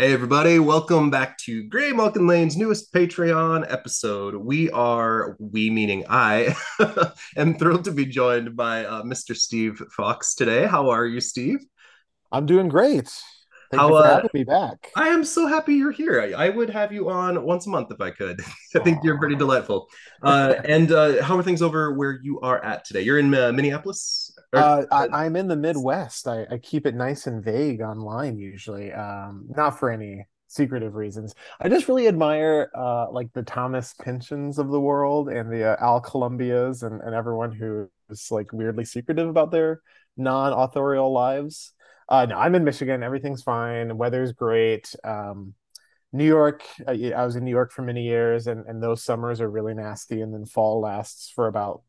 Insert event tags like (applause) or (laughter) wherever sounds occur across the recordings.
Hey, everybody, welcome back to Graymalkin Lane's newest Patreon episode. We are, we meaning I, (laughs) am thrilled to be joined by uh, Mr. Steve Foxe today. How are you, Steve? I'm doing great. Thank How, uh, back. I am so happy you're here. I, I would have you on once a month if I could. (laughs) I think you're pretty delightful. Uh, (laughs) and uh, how are things over where you are at today? You're in uh, Minneapolis? Or- Uh, I, I'm in the Midwest. I, I keep it nice and vague online usually, um, not for any secretive reasons. I just really admire uh, like the Thomas Pynchons of the world and the uh, Al Columbias and, and everyone who is like weirdly secretive about their non-authorial lives. Uh, no, I'm in Michigan. Everything's fine. Weather's great. Um, New York, uh, yeah, I was in New York for many years, and, and those summers are really nasty, and then fall lasts for about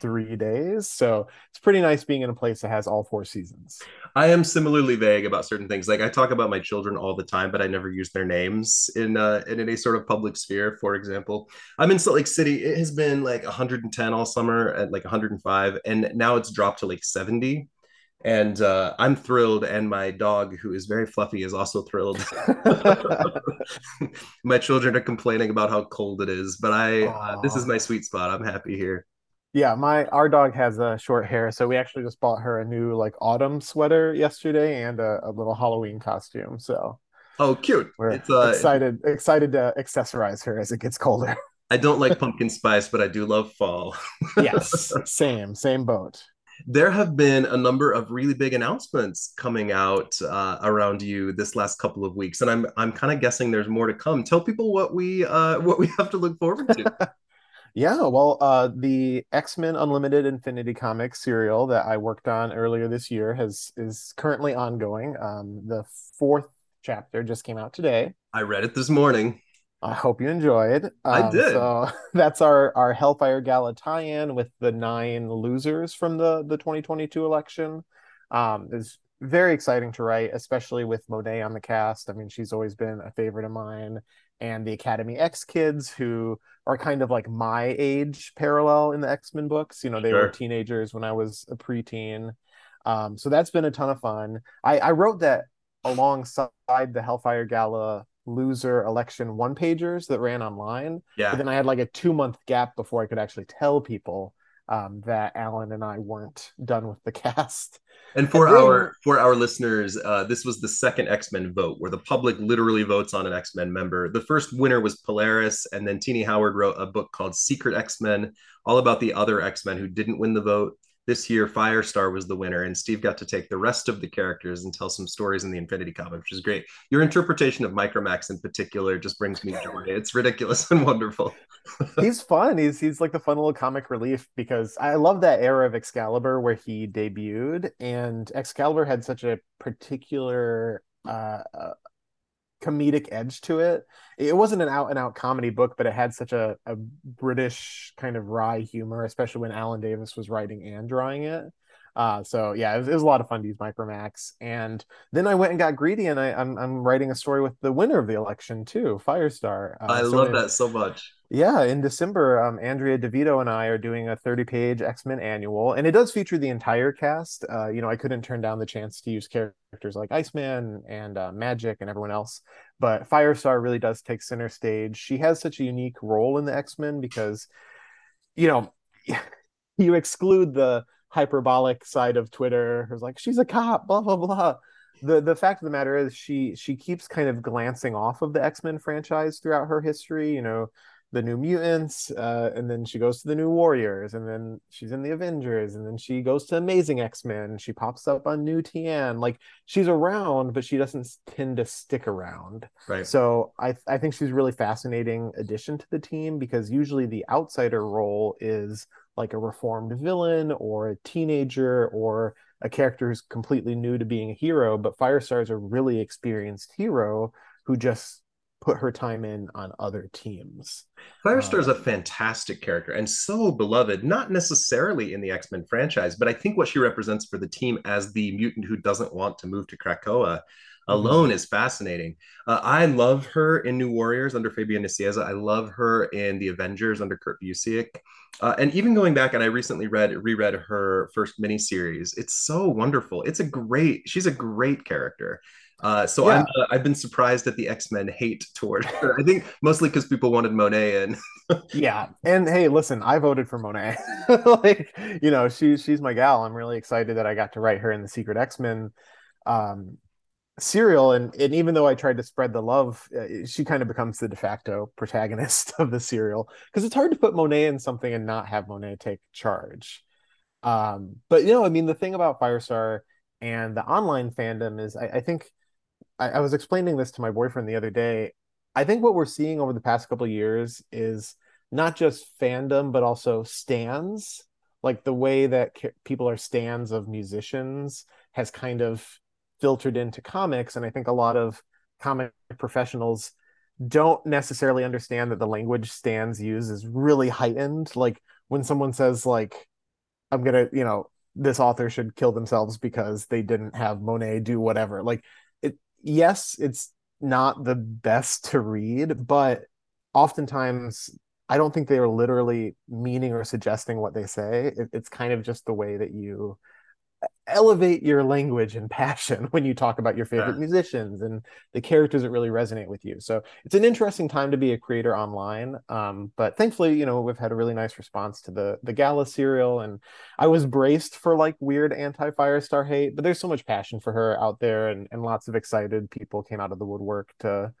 three days. So it's pretty nice being in a place that has all four seasons. I am similarly vague about certain things. Like I talk about my children all the time, but I never use their names in uh, in any sort of public sphere. For example, I'm in Salt Lake City. It has been like 110 all summer at like 105, and now it's dropped to like 70. And uh, I'm thrilled, and my dog, who is very fluffy, is also thrilled. (laughs) (laughs) my children are complaining about how cold it is, but I uh, this is my sweet spot. I'm happy here. Yeah, my our dog has uh, short hair, so we actually just bought her a new like autumn sweater yesterday and a, a little Halloween costume. So Oh, cute! we're It's uh, excited excited to accessorize her as it gets colder. I don't like (laughs) pumpkin spice, but I do love fall. Yes, same, same boat. There have been a number of really big announcements coming out uh, around you this last couple of weeks, and I'm I'm kind of guessing there's more to come. Tell people what we uh, what we have to look forward to. (laughs) Yeah, well, uh, the X-Men Unlimited Infinity Comics serial that I worked on earlier this year has is currently ongoing. Um, the fourth chapter just came out today. I read it this morning. I hope you enjoyed. I Um, did. so (laughs) that's our our Hellfire Gala tie-in with the nine losers from the the 2022 election. Um, it's very exciting to write, especially with Monet on the cast. I mean, she's always been a favorite of mine, and the Academy X kids who are kind of like my age parallel in the X-Men books. You know, they were teenagers when I was a preteen. Um, so that's been a ton of fun. I, I wrote that alongside the Hellfire Gala loser election one pagers that ran online. But Yeah. then I had like a two month gap before I could actually tell people um, that Alan and I weren't done with the (laughs) cast. And for And then- our for our listeners, uh, this was the second X Men vote, where the public literally votes on an X Men member. The first winner was Polaris, and then Tini Howard wrote a book called Secret X Men, all about the other X Men who didn't win the vote. This year, Firestar was the winner, and Steve got to take the rest of the characters and tell some stories in the Infinity comic, which is great. Your interpretation of Micromax in particular just brings me joy. It's ridiculous (laughs) and wonderful. (laughs) He's fun. He's he's like the fun little comic relief because I love that era of Excalibur where he debuted, and Excalibur had such a particular uh, uh, comedic edge to it. It wasn't an out and out comedy book, but it had such a, a British kind of wry humor, especially when Alan Davis was writing and drawing it. Uh, so yeah, it was, it was a lot of fun to use Micromax. And then I went and got greedy, and I, I'm I'm writing a story with the winner of the election too, Firestar. Uh, I so love in- that so much. yeah, in December, um, Andrea Di Vito and I are doing a 30-page X-Men annual, and it does feature the entire cast. Uh, you know, I couldn't turn down the chance to use characters like Iceman and uh, Magik and everyone else, but Firestar really does take center stage. She has such a unique role in the X-Men because, you know, (laughs) you exclude the hyperbolic side of Twitter, who's like, she's a cop, blah blah blah. The the fact of the matter is she she keeps kind of glancing off of the X-Men franchise throughout her history, you know, the New Mutants, uh, and then she goes to the New Warriors, and then she's in the Avengers, and then she goes to Amazing X-Men, she pops up on New TN. Like she's around, but she doesn't tend to stick around. Right. So I I think she's a really fascinating addition to the team because usually the outsider role is like a reformed villain or a teenager or a character who's completely new to being a hero, but Firestar is a really experienced hero who just put her time in on other teams. Firestar is Uh, a fantastic character and so beloved, not necessarily in the X Men franchise, but I think what she represents for the team as the mutant who doesn't want to move to Krakoa alone is fascinating. Uh, I love her in New Warriors under Fabian Nicieza. I love her in the Avengers under Kurt Busiek. Uh, and even going back, and I recently read reread her first miniseries. It's so wonderful. It's a great. She's a great character. Uh, so yeah. I'm, uh, I've been surprised at the X Men hate toward (laughs) her. I think mostly because people wanted Monet in. (laughs) yeah, and hey, listen, I voted for Monet. (laughs) like, you know, she's she's my gal. I'm really excited that I got to write her in the Secret X Men um, serial. And and even though I tried to spread the love, uh, she kind of becomes the de facto protagonist (laughs) of the serial because it's hard to put Monet in something and not have Monet take charge. Um, but you know, I mean, the thing about Firestar and the online fandom is, I, I think I, I was explaining this to my boyfriend the other day. I think what we're seeing over the past couple years is not just fandom, but also stans. Like the way that people are stans of musicians has kind of filtered into comics. And I think a lot of comic professionals don't necessarily understand that the language stans use is really heightened. Like when someone says, like, I'm gonna, you know, this author should kill themselves because they didn't have Monet do whatever. Like it yes, it's not the best to read, but oftentimes I don't think they are literally meaning or suggesting what they say. It, it's kind of just the way that you elevate your language and passion (laughs) when you talk about your favorite yeah. musicians and the characters that really resonate with you. So it's an interesting time to be a creator online. Um, but thankfully, you know, we've had a really nice response to the the Gala serial, and I was braced for like weird anti Firestar hate, but there's so much passion for her out there, and and lots of excited people came out of the woodwork to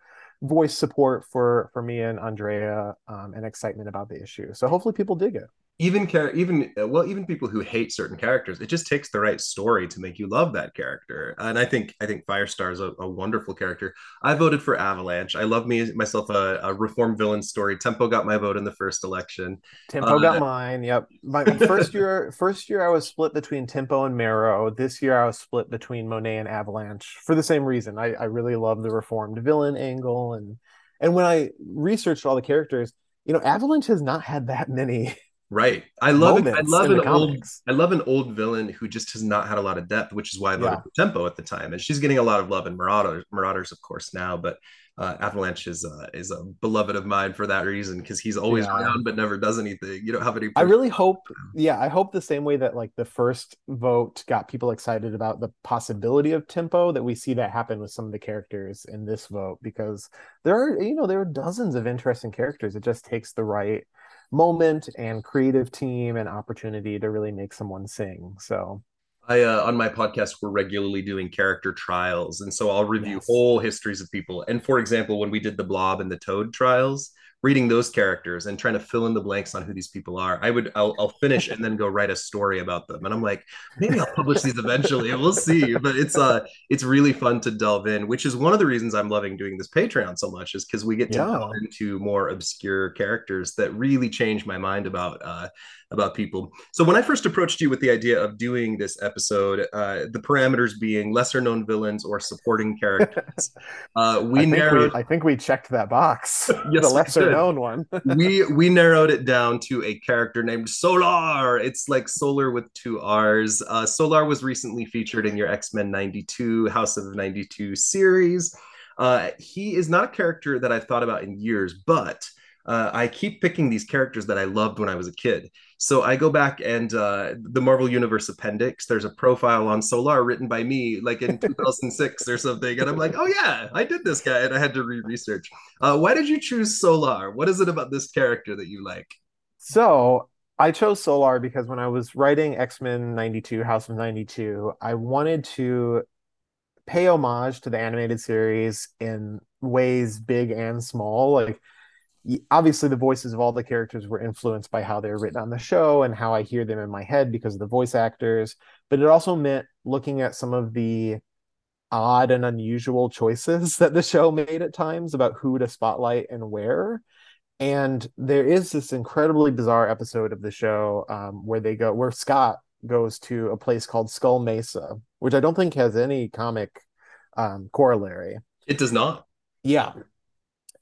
voice support for for me and Andrea um, and excitement about the issue. So hopefully people dig it even care even well even people who hate certain characters it just takes the right story to make you love that character. And i think i think firestar is a, a wonderful character. I voted for avalanche. I love me myself a, a reformed villain story. Tempo got my vote in the first election. Tempo uh, got mine yep. My (laughs) first year first year i was split between tempo and marrow this year i was split between monet and avalanche for the same reason. I, I really love the reformed villain angle. And and when i researched all the characters you know avalanche has not had that many Right. I love it. I love an old I love an old villain who just has not had a lot of depth, which is why I voted yeah. for Tempo at the time. And she's getting a lot of love in Marauders, Marauders, of course, now, but uh, Avalanche is uh, is a beloved of mine for that reason because he's always yeah. around but never does anything. You don't have any. I really hope, (laughs) yeah, I hope the same way that like the first vote got people excited about the possibility of tempo that we see that happen with some of the characters in this vote because there are you know there are dozens of interesting characters. It just takes the right moment and creative team and opportunity to really make someone sing. So I uh, on my podcast we're regularly doing character trials, and so I'll review yes. whole histories of people. And for example, when we did the Blob and the Toad trials, reading those characters and trying to fill in the blanks on who these people are. I would I'll, I'll finish and then go write a story about them. And I'm like, maybe I'll publish these eventually. We'll see. But it's uh it's really fun to delve in, which is one of the reasons I'm loving doing this Patreon so much, is because we get to yeah. delve into more obscure characters that really change my mind about uh about people. So when I first approached you with the idea of doing this episode, uh, the parameters being lesser known villains or supporting characters, (laughs) uh, we I narrowed. We, I think we checked that box. (laughs) yes, the lesser known one. (laughs) we we narrowed it down to a character named Solarr. It's like Solar with two R's. Uh, Solarr was recently featured in your X Men '92 House of '92 series. Uh, he is not a character that I've thought about in years, but uh, I keep picking these characters that I loved when I was a kid. So I go back and uh, the Marvel Universe Appendix. There's a profile on Solarr written by me, like in (laughs) 2006 or something, and I'm like, oh yeah, I did this guy, and I had to re-research. Uh, why did you choose Solarr? What is it about this character that you like? So I chose Solarr because when I was writing X Men '92, House of '92, I wanted to pay homage to the animated series in ways big and small, like obviously the voices of all the characters were influenced by how they were written on the show and how I hear them in my head because of the voice actors. But it also meant looking at some of the odd and unusual choices (laughs) that the show made at times about who to spotlight and where. And there is this incredibly bizarre episode of the show um, where they go, where Scott goes to a place called Skull Mesa, which I don't think has any comic um, corollary. It does not. Yeah,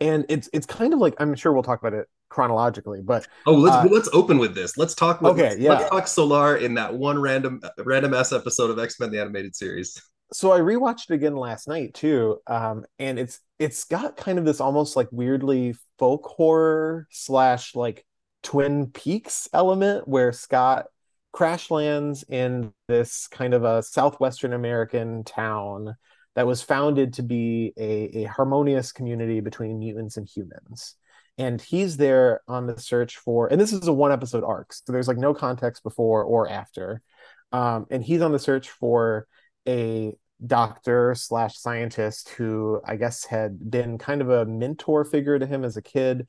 and it's it's kind of like I'm sure we'll talk about it chronologically, but oh, let's uh, let's open with this. Let's talk. With, okay, let's, yeah. Let's talk Solarr in that one random random ass episode of X Men the animated series. So I rewatched it again last night too, um, and it's it's got kind of this almost like weirdly folk horror slash like Twin Peaks element where Scott crash lands in this kind of a southwestern American town that was founded to be a, a harmonious community between mutants and humans. And he's there on the search for, and this is a one episode arc, so there's like no context before or after. Um, and he's on the search for a doctor slash scientist who I guess had been kind of a mentor figure to him as a kid.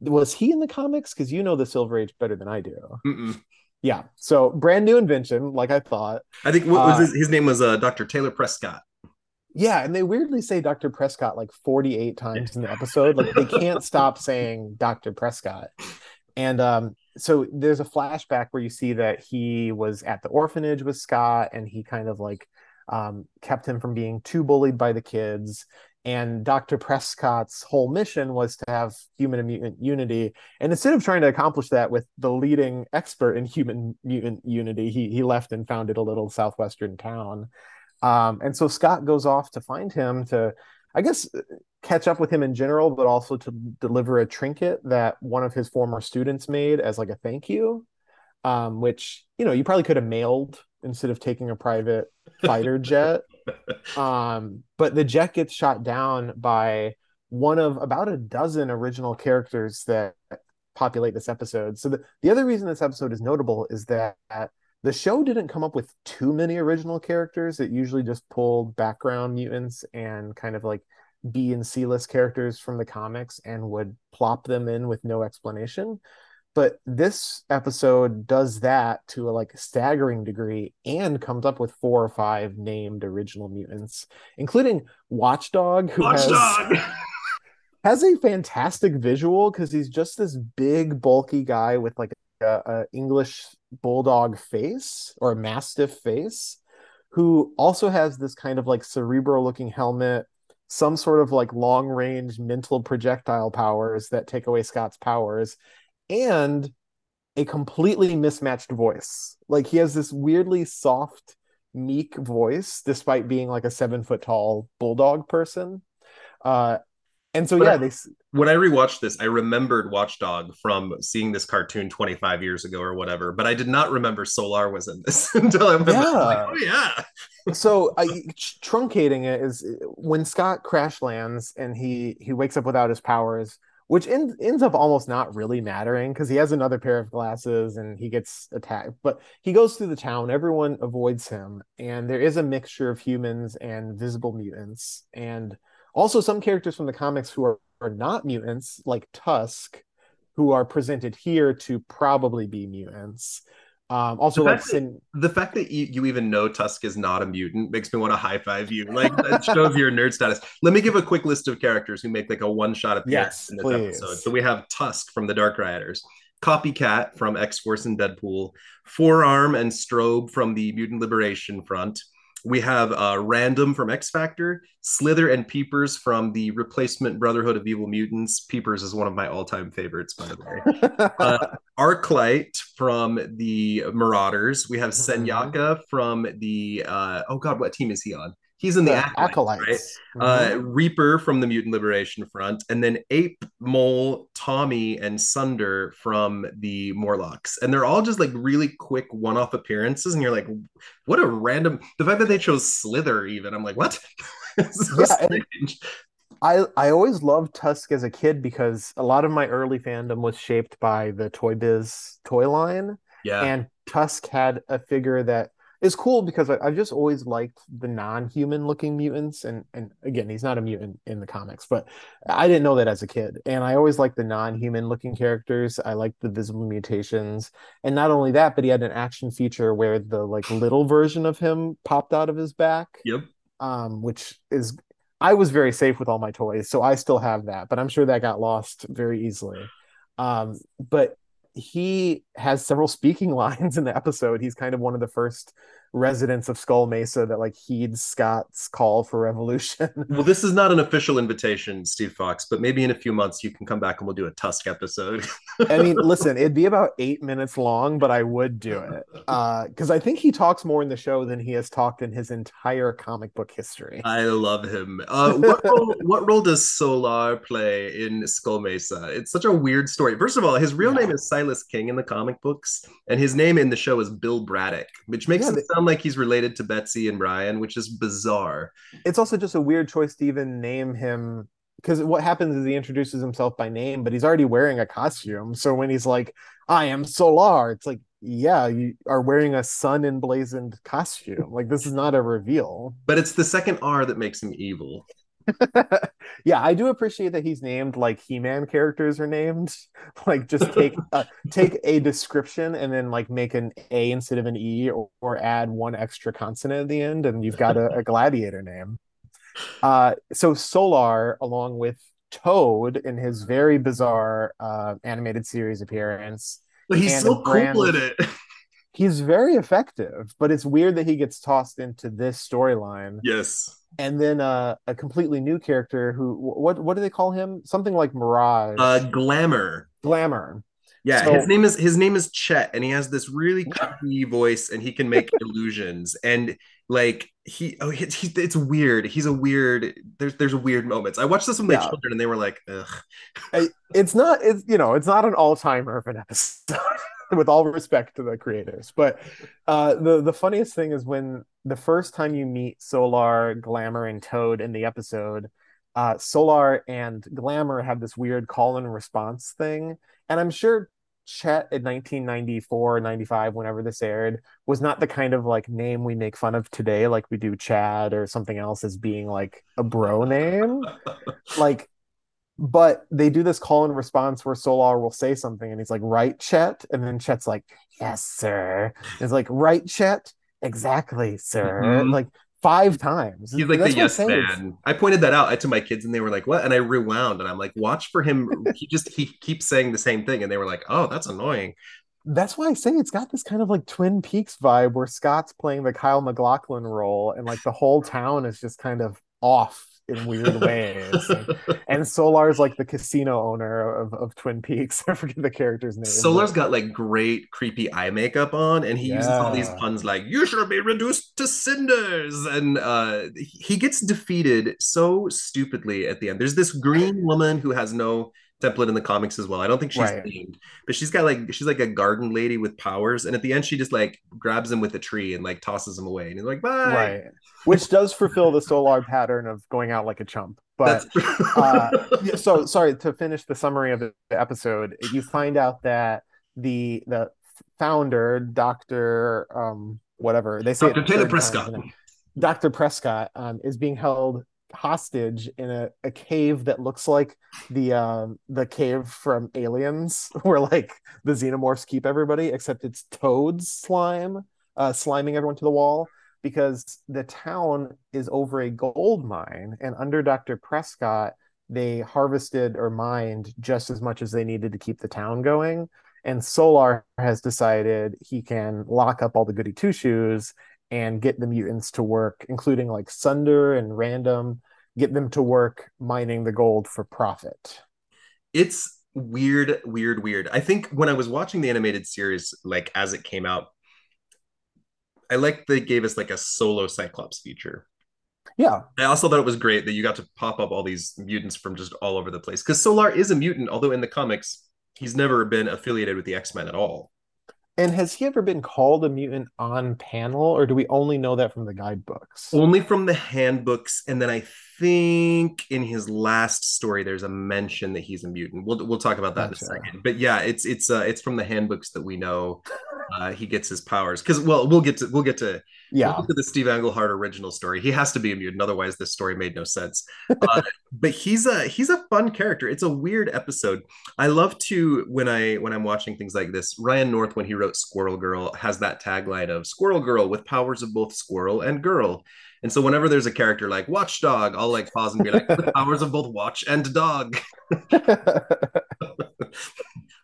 Was he in the comics? Because you know the Silver Age better than I do. Mm-mm. Yeah. So brand new invention, like I thought. I think what was uh, his, his name was uh, Dr. Taylor Prescott. Yeah, and they weirdly say Dr. Prescott like 48 times in the episode. Like they can't stop saying Dr. Prescott. And um, so there's a flashback where you see that he was at the orphanage with Scott and he kind of like um, kept him from being too bullied by the kids. And Dr. Prescott's whole mission was to have human and mutant unity. And instead of trying to accomplish that with the leading expert in human mutant unity, he, he left and founded a little southwestern town. Um, and so Scott goes off to find him to, I guess, catch up with him in general, but also to deliver a trinket that one of his former students made as like a thank you, um, which, you know, you probably could have mailed instead of taking a private fighter (laughs) jet. Um, but the jet gets shot down by one of about a dozen original characters that populate this episode. So the, the other reason this episode is notable is that the show didn't come up with too many original characters. It usually just pulled background mutants and kind of like B and C list characters from the comics and would plop them in with no explanation. But this episode does that to a like staggering degree and comes up with four or five named original mutants, including Watchdog, who Watchdog! has (laughs) has a fantastic visual because he's just this big, bulky guy with like a, a English bulldog face or a mastiff face, who also has this kind of like cerebral looking helmet, some sort of like long range mental projectile powers that take away Scott's powers, and a completely mismatched voice. Like he has this weirdly soft, meek voice, despite being like a seven foot tall bulldog person. Uh, and so, but yeah, they. When I rewatched this, I remembered Watchdog from seeing this cartoon 25 years ago or whatever, but I did not remember Solarr was in this (laughs) until I was yeah. like, oh yeah. so, I, truncating it is when Scott crash lands and he he wakes up without his powers which in, ends up almost not really mattering because he has another pair of glasses and he gets attacked. But he goes through the town, everyone avoids him, and there is a mixture of humans and visible mutants, and also some characters from the comics who are, are not mutants, like Tusk, who are presented here to probably be mutants. Um, also, the like Sin- the fact that you, you, even know Tusk is not a mutant makes me want to high five you. Like that shows your nerd status. Let me give a quick list of characters who make like a one shot appearance yes, in this please. episode. So we have Tusk from the Dark Riders, Copycat from X Force and Deadpool, Forearm and Strobe from the Mutant Liberation Front, we have uh, Random from X Factor, Slither and Peepers from the replacement Brotherhood of Evil Mutants. Peepers is one of my all-time favorites, by the way. (laughs) uh, Arclight from the Marauders. We have mm-hmm. Senyaka from the uh, oh god, what team is he on? He's in the, the acolytes, right? Mm-hmm. Uh, Reaper from the Mutant Liberation Front, and then Ape, Mole, Tommy, and Sunder from the Morlocks, and they're all just like really quick one-off appearances, and you're like, what a random. The fact that they chose Slither, even, I'm like, what? (laughs) so yeah, I I always loved Tusk as a kid because a lot of my early fandom was shaped by the Toy Biz toy line. Yeah, and Tusk had a figure that is cool because I, have just always liked the non-human looking mutants, and and again, he's not a mutant in the comics, but I didn't know that as a kid, and I always liked the non-human looking characters. I liked the visible mutations, and not only that, but he had an action feature where the like little version of him popped out of his back. Yep. Um, which is I was very safe with all my toys, so I still have that, but I'm sure that got lost very easily. Um, but he has several speaking (laughs) lines in the episode. He's kind of one of the first residents of Skull Mesa that like heeds Scott's call for revolution. (laughs) well, this is not an official invitation, Steve Foxe, but maybe in a few months you can come back and we'll do a Tusk episode. I mean, (laughs) listen, it'd be about eight minutes long, but I would do it because uh, I think he talks more in the show than he has talked in his entire comic book history. I love him. Uh, what, role, what role does Solarr play in Skull Mesa? It's such a weird story. First of all, his real yeah. name is Silas King in the comic books, and his name in the show is Bill Braddock, which makes yeah, it sound like he's related to Betsy and Brian, which is bizarre. It's also just a weird choice to even name him because what happens is he introduces himself by name, but he's already wearing a costume. So when he's like, I am Solarr, it's like, yeah, you are wearing a sun emblazoned costume. Like this is not a reveal. But it's the second R that makes him evil. (laughs) yeah, I do appreciate that he's named like He-Man characters are named. (laughs) Like just take (laughs) uh, take a description and then like make an A instead of an E or, or add one extra consonant at the end and you've got a, a gladiator name. Uh so Solarr along with Toad in his very bizarre uh animated series appearance. But he's so cool in it. (laughs) He's very effective, but it's weird that he gets tossed into this storyline. Yes and then uh, a completely new character who what what do they call him? Something like Mirage. Uh, Glamour. Glamour. Yeah, so, his name is his name is Chet, and he has this really creepy voice, and he can make (laughs) illusions. And like he, oh, he, he, it's weird. He's a weird. There's there's weird moments. I watched this with my yeah. children, and they were like, "Ugh." It's not. It's you know, it's not an all timer of an episode. (laughs) with all respect to the creators. But uh, the the funniest thing is when the first time you meet Solarr, Glamour, and Toad in the episode, uh, Solarr and Glamour have this weird call and response thing, and I'm sure Chet in 1994 95 whenever this aired was not the kind of like name we make fun of today like we do Chad or something else as being like a bro name like but they do this call and response where Solarr will say something and he's like, right, Chet? And then Chet's like, yes, sir. It's like, right, Chet? Exactly, sir. Mm-hmm. Like five times. He's like That's the yes man. I pointed that out to my kids and they were like, what? And I rewound and I'm like, watch for him. (laughs) he just, he keeps saying the same thing. And they were like, oh, that's annoying. That's why I say it's got this kind of like Twin Peaks vibe where Scott's playing the Kyle MacLachlan role and like the whole town is just kind of off in weird ways. and, and, Solarr's like the casino owner of, of Twin Peaks. (laughs) I forget the character's name. Solarr's got like great creepy eye makeup on, and he yeah. uses all these puns like "You should be reduced to cinders," and uh, he gets defeated so stupidly at the end. There's this green woman who has no template in the comics as well. I don't think she's right. named, but she's got like she's like a garden lady with powers, and at the end she just like grabs him with a tree and like tosses him away, and he's like, "Bye." Right. Which does fulfill the Solarr pattern of going out like a chump. But uh, so sorry to finish the summary of the episode. You find out that the the founder, Doctor um, whatever they say, Dr. Taylor Prescott. Dr. Prescott um, is being held hostage in a, a cave that looks like the um the cave from aliens (laughs) where like the xenomorphs keep everybody except it's toads slime uh sliming everyone to the wall because the town is over a gold mine and under dr prescott they harvested or mined just as much as they needed to keep the town going and Solarr has decided he can lock up all the goody two shoes and get the mutants to work, including like Sunder and Random, get them to work mining the gold for profit. It's weird, weird, weird. I think when I was watching the animated series, like as it came out, I like they gave us like a solo Cyclops feature. Yeah. I also thought it was great that you got to pop up all these mutants from just all over the place. Because Solarr is a mutant, although in the comics, he's never been affiliated with the X Men at all. And has he ever been called a mutant on panel, or do we only know that from the guidebooks? Only from the handbooks, and then I think in his last story there's a mention that he's a mutant. We'll we'll talk about that gotcha. in a second. But yeah, it's it's uh, it's from the handbooks that we know uh, he gets his powers because well we'll get to we'll get to yeah we'll get to the Steve Englehart original story. He has to be a mutant, otherwise this story made no sense. Uh, (laughs) but he's a he's a fun character. It's a weird episode. I love to when I when I'm watching things like this. Ryan North when he wrote Squirrel Girl has that tagline of Squirrel Girl with powers of both squirrel and girl. And so whenever there's a character like Watchdog, I'll like pause and be like, the powers of both watch and dog. (laughs)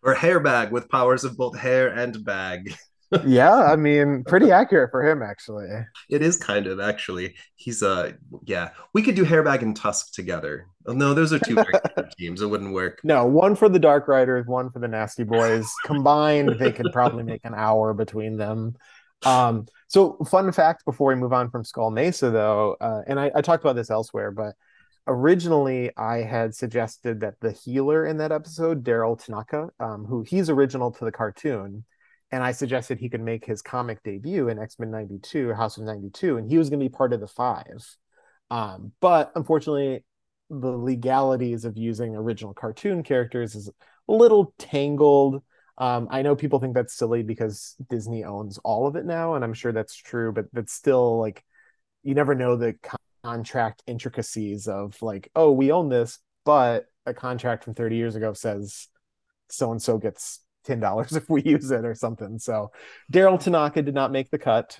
or Hairbag with powers of both hair and bag. (laughs) yeah, I mean, pretty accurate for him actually. It is kind of actually. He's uh yeah. We could do Hairbag and Tusk together. Oh, no, those are two very (laughs) teams. It wouldn't work. No, one for the Dark Riders, one for the Nasty Boys. Combined, they could probably make an hour between them. Um, so fun fact before we move on from Skull Mesa though, uh, and I, I talked about this elsewhere, but originally I had suggested that the healer in that episode, Daryl Tanaka, um, who he's original to the cartoon, and I suggested he could make his comic debut in X Men '92, House of '92, and he was going to be part of the five. Um, but unfortunately, the legalities of using original cartoon characters is a little tangled. Um, I know people think that's silly because Disney owns all of it now, and I'm sure that's true, but that's still like you never know the contract intricacies of like, oh, we own this, but a contract from 30 years ago says so and so gets ten dollars (laughs) if we use it or something. So Daryl Tanaka did not make the cut.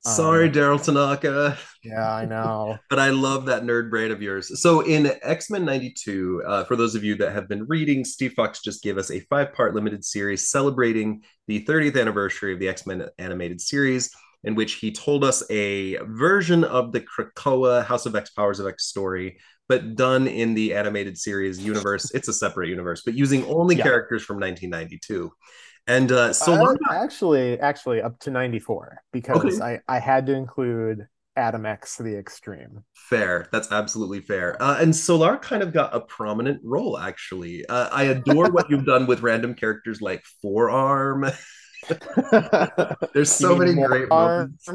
Sorry, um, Daryl Tanaka. Yeah, I know. (laughs) but I love that nerd brain of yours. So in X Men 92, uh, for those of you that have been reading, Steve Foxe just gave us a five part limited series celebrating the 30th anniversary of the X Men animated series, in which he told us a version of the Krakoa House of X Powers of X story, but done in the animated series universe. it's a separate universe, but using only yeah. characters from 1992. And uh, so uh, actually, actually up to 94 because okay. I, I had to include Adam X the Extreme. Fair. That's absolutely fair. Uh, and Solarr kind of got a prominent role, actually. Uh, I adore what you've done with random characters like Forearm. (laughs) There's (laughs) so many great moments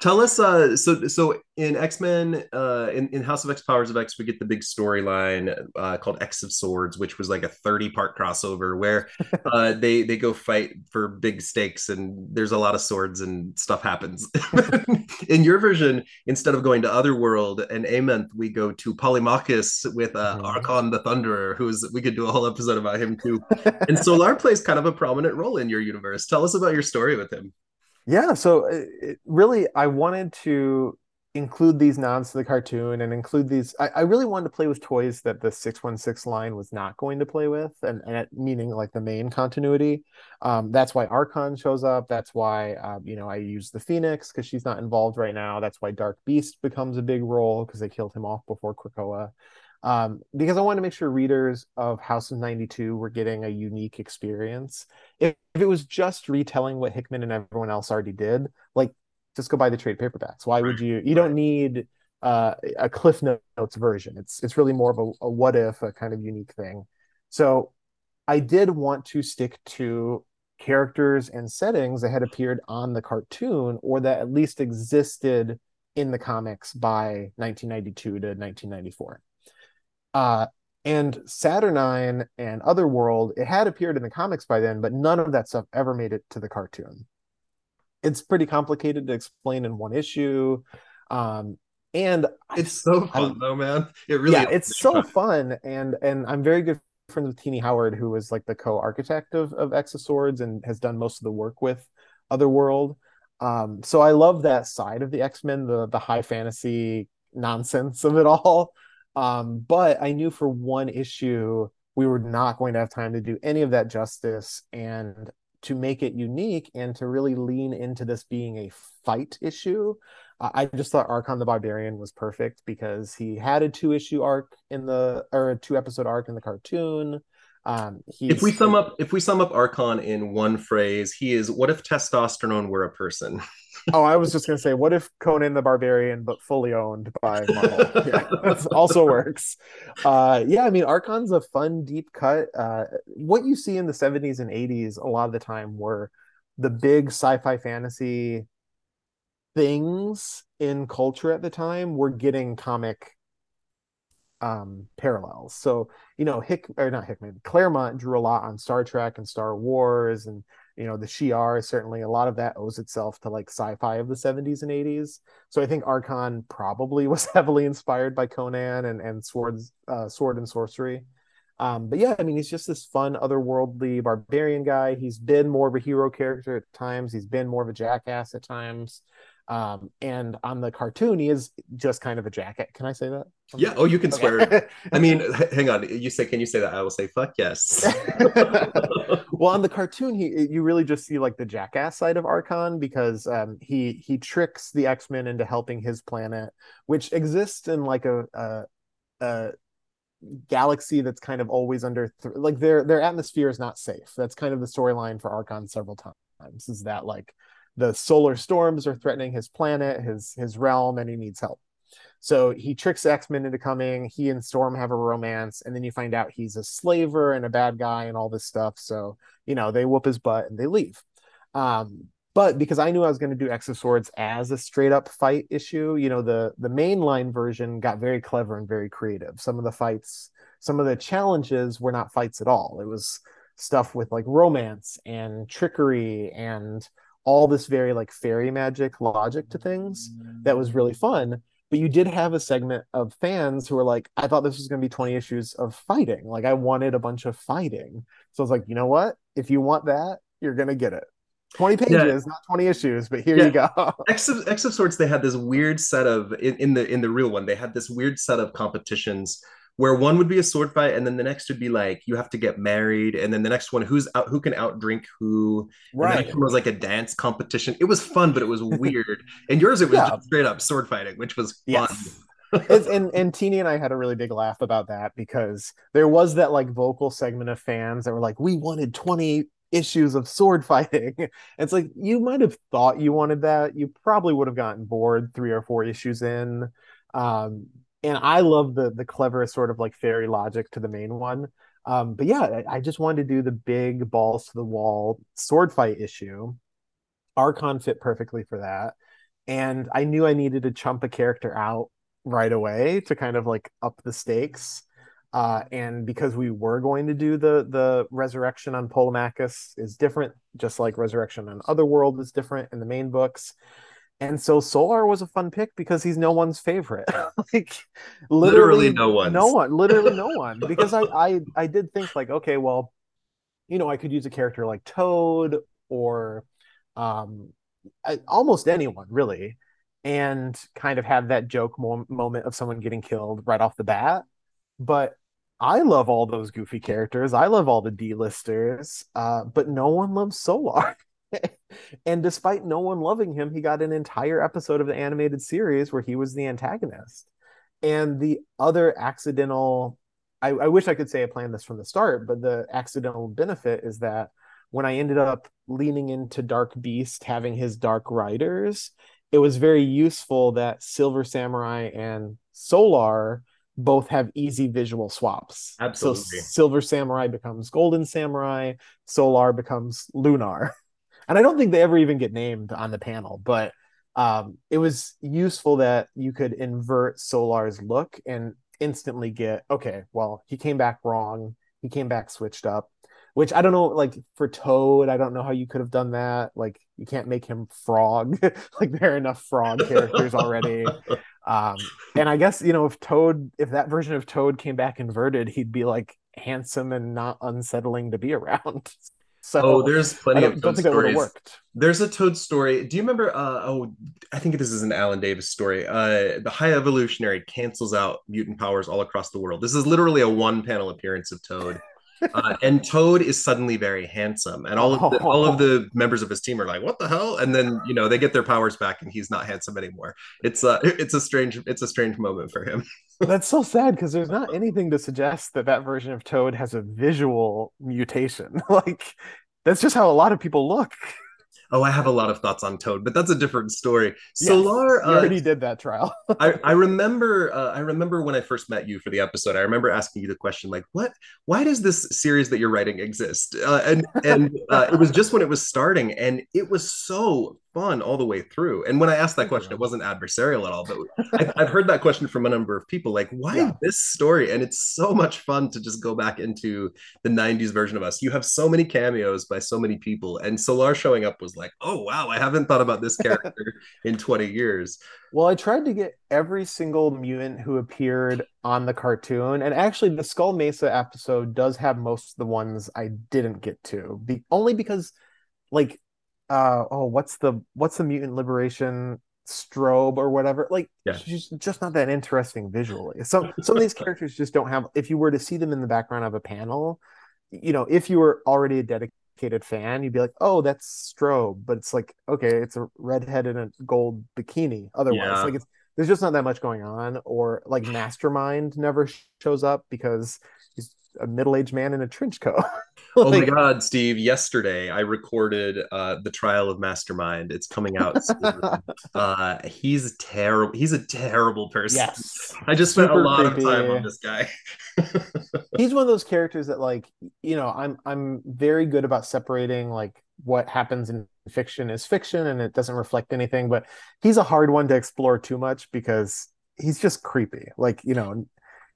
tell us uh so so in x-men uh in, in house of x powers of x we get the big storyline uh called x of swords which was like a 30 part crossover where (laughs) uh they they go fight for big stakes and there's a lot of swords and stuff happens. (laughs) In your version instead of going to otherworld and amenth we go to Polemarchus with uh mm-hmm. Arkon the thunderer who's we could do a whole episode about him too. (laughs) And Solarr plays kind of a prominent role in your universe. Tell us about your story with him yeah, so uh, it, really, I wanted to include these nods to the cartoon and include these. I, I, really wanted to play with toys that the 616 line was not going to play with, and, and meaning like the main continuity. Um, that's why Arkon shows up. That's why, uh, you know, I use the Phoenix because she's not involved right now. That's why Dark Beast becomes a big role because they killed him off before Krakoa um, because I wanted to make sure readers of House of 92 were getting a unique experience. If, if, it was just retelling what Hickman and everyone else already did, like just go buy the trade paperbacks. Why would you? You don't need uh, a Cliff Notes version. It's it's really more of a, a what if, a kind of unique thing. So I did want to stick to characters and settings that had appeared on the cartoon or that at least existed in the comics by 1992 to 1994. Uh, and Saturnyne and Otherworld, it had appeared in the comics by then, but none of that stuff ever made it to the cartoon. It's pretty complicated to explain in one issue. Um, and it's so fun I, though, man. It really yeah, it's so fun. And and I'm very good friends with Tini Howard, who was like the co-architect of, of X of Swords and has done most of the work with Otherworld. Um, so I love that side of the X-Men, the the high fantasy nonsense of it all. Um, but I knew for one issue we were not going to have time to do any of that justice and to make it unique and to really lean into this being a fight issue. Uh, I just thought Arkon the Barbarian was perfect because he had a two issue arc in the or a two episode arc in the cartoon. Um, if we sum up if we sum up Arkon in one phrase, he is what if testosterone were a person? (laughs) oh, I was just gonna say, what if Conan the Barbarian, but fully owned by Marvel? (laughs) yeah, that also works. Uh, yeah, I mean, Arkon's a fun deep cut. Uh, what you see in the '70s and '80s a lot of the time were the big sci-fi fantasy things in culture at the time were getting comic um, parallels. So, you know, Hick or not Hickman, Claremont drew a lot on Star Trek and Star Wars, and you know, the Shi'ar certainly a lot of that owes itself to like sci-fi of the 70s and 80s. So I think Arkon probably (laughs) was heavily inspired by Conan and and swords, uh, sword and sorcery. Um, but yeah, I mean, he's just this fun, otherworldly barbarian guy. He's been more of a hero character at times. He's been more of a jackass at times. Um, and on the cartoon, he is just kind of a jacket. Can I say that? Yeah. Oh, you can swear. I mean, (laughs) hang on. You say, can you say that? I will say, fuck yes. (laughs) well, on the cartoon, he you really just see like the jackass side of Arkon because um, he he tricks the X Men into helping his planet, which exists in like a, a, a galaxy that's kind of always under th- like their their atmosphere is not safe. That's kind of the storyline for Arkon several times. Is that like the solar storms are threatening his planet, his his realm, and he needs help. So he tricks X Men into coming. He and Storm have a romance, and then you find out he's a slaver and a bad guy and all this stuff. So you know they whoop his butt and they leave. Um, but because I knew I was going to do X of Swords as a straight up fight issue, you know the the mainline version got very clever and very creative. Some of the fights, some of the challenges were not fights at all. It was stuff with like romance and trickery and all this very like fairy magic logic to things that was really fun but you did have a segment of fans who were like i thought this was going to be 20 issues of fighting. Like i wanted a bunch of fighting. So i was like you know what? If you want that you're going to get it. 20 pages yeah. not 20 issues but here yeah. you go. (laughs) X of, X of Swords they had this weird set of in, in the in the real one they had this weird set of competitions where one would be a sword fight and then the next would be like you have to get married and then the next one who's out who can outdrink who right and was like a dance competition it was fun but it was weird and yours it was yeah. just straight up sword fighting which was fun yes. (laughs) and and Tini and I had a really big laugh about that because there was that like vocal segment of fans that were like, we wanted 20 issues of sword fighting. (laughs) it's like you might have thought you wanted that. You probably would have gotten bored three or four issues in. Um, and I love the the clever sort of like fairy logic to the main one. Um, but yeah, I, I just wanted to do the big balls to the wall sword fight issue. Arkon fit perfectly for that, and I knew I needed to chump a character out right away to kind of like up the stakes. Uh, and because we were going to do the the resurrection on Polemarchus is different, just like resurrection on Otherworld is different in the main books. And so Solarr was a fun pick because he's no one's favorite. (laughs) like literally, literally no one. No one. Literally no (laughs) one. Because I, I I did think like, okay, well, you know, I could use a character like Toad or um I, almost anyone really, and kind of have that joke mo- moment of someone getting killed right off the bat. But I love all those goofy characters. I love all the D-listers, uh, but no one loves Solarr. (laughs) (laughs) and despite no one loving him, he got an entire episode of the animated series where he was the antagonist. And the other accidental, I, I wish I could say I planned this from the start, but the accidental benefit is that when I ended up leaning into Dark Beast having his Dark Riders, it was very useful that Silver Samurai and Solarr both have easy visual swaps. Absolutely. So Silver Samurai becomes Golden Samurai, Solarr becomes Lunar. (laughs) and I don't think they ever even get named on the panel, but um, it was useful that you could invert Solarr's look and instantly get okay. Well, he came back wrong. He came back switched up, which I don't know. Like for Toad, I don't know how you could have done that. Like you can't make him frog. (laughs) like there are enough frog characters already. Um, and I guess you know if Toad, if that version of Toad came back inverted, he'd be like handsome and not unsettling to be around. (laughs) So oh, there's plenty of think stories. There's a Toad story. Do you remember? Uh, oh, I think this is an Alan Davis story. Uh, the High Evolutionary cancels out mutant powers all across the world. This is literally a one panel appearance of Toad. (laughs) Uh, and Toad is suddenly very handsome, and all of the, (laughs) all of the members of his team are like, "What the hell?" And then you know they get their powers back, and he's not handsome anymore. It's a (laughs) it's a strange it's a strange moment for him. That's so sad because there's not anything to suggest that that version of Toad has a visual mutation. (laughs) like that's just how a lot of people look. Oh, I have a lot of thoughts on Toad, but that's a different story. Solar you already uh, did that trial. (laughs) I, I remember uh, I remember when I first met you for the episode. I remember asking you the question like, "What? Why does this series that you're writing exist?" Uh, and and uh, it was just when it was starting, and it was so fun all the way through. And when I asked that question, it wasn't adversarial at all, but I've, I've heard that question from a number of people like, why yeah. this story? And it's so much fun to just go back into the 90s version of us. You have so many cameos by so many people. And Solarr showing up was like, oh, wow, I haven't thought about this (laughs) character in 20 years. Well, I tried to get every single mutant who appeared on the cartoon. And actually, the Skull Mesa episode does have most of the ones I didn't get to, be- only because like uh oh what's the what's the mutant liberation strobe or whatever. Like Yeah. she's just not that interesting visually. Some some of these characters just don't have. If you were to see them in the background of a panel, you know, if you were already a dedicated fan, you'd be like, oh, that's strobe. But it's like, okay, it's a redhead in a gold bikini. Otherwise, Yeah. like it's there's just not that much going on. Or like (sighs) Mastermind never shows up because a middle-aged man in a trench coat. (laughs) Oh my God, Steve! Yesterday, I recorded uh, the trial of Mastermind. It's coming out. soon. (laughs) uh, he's terrible. He's a terrible person. yes. I just spent a Super lot of time on this guy. (laughs) he's one of those characters that like you know i'm i'm very good about separating like what happens in fiction is fiction and it doesn't reflect anything but he's a hard one to explore too much because he's just creepy like you know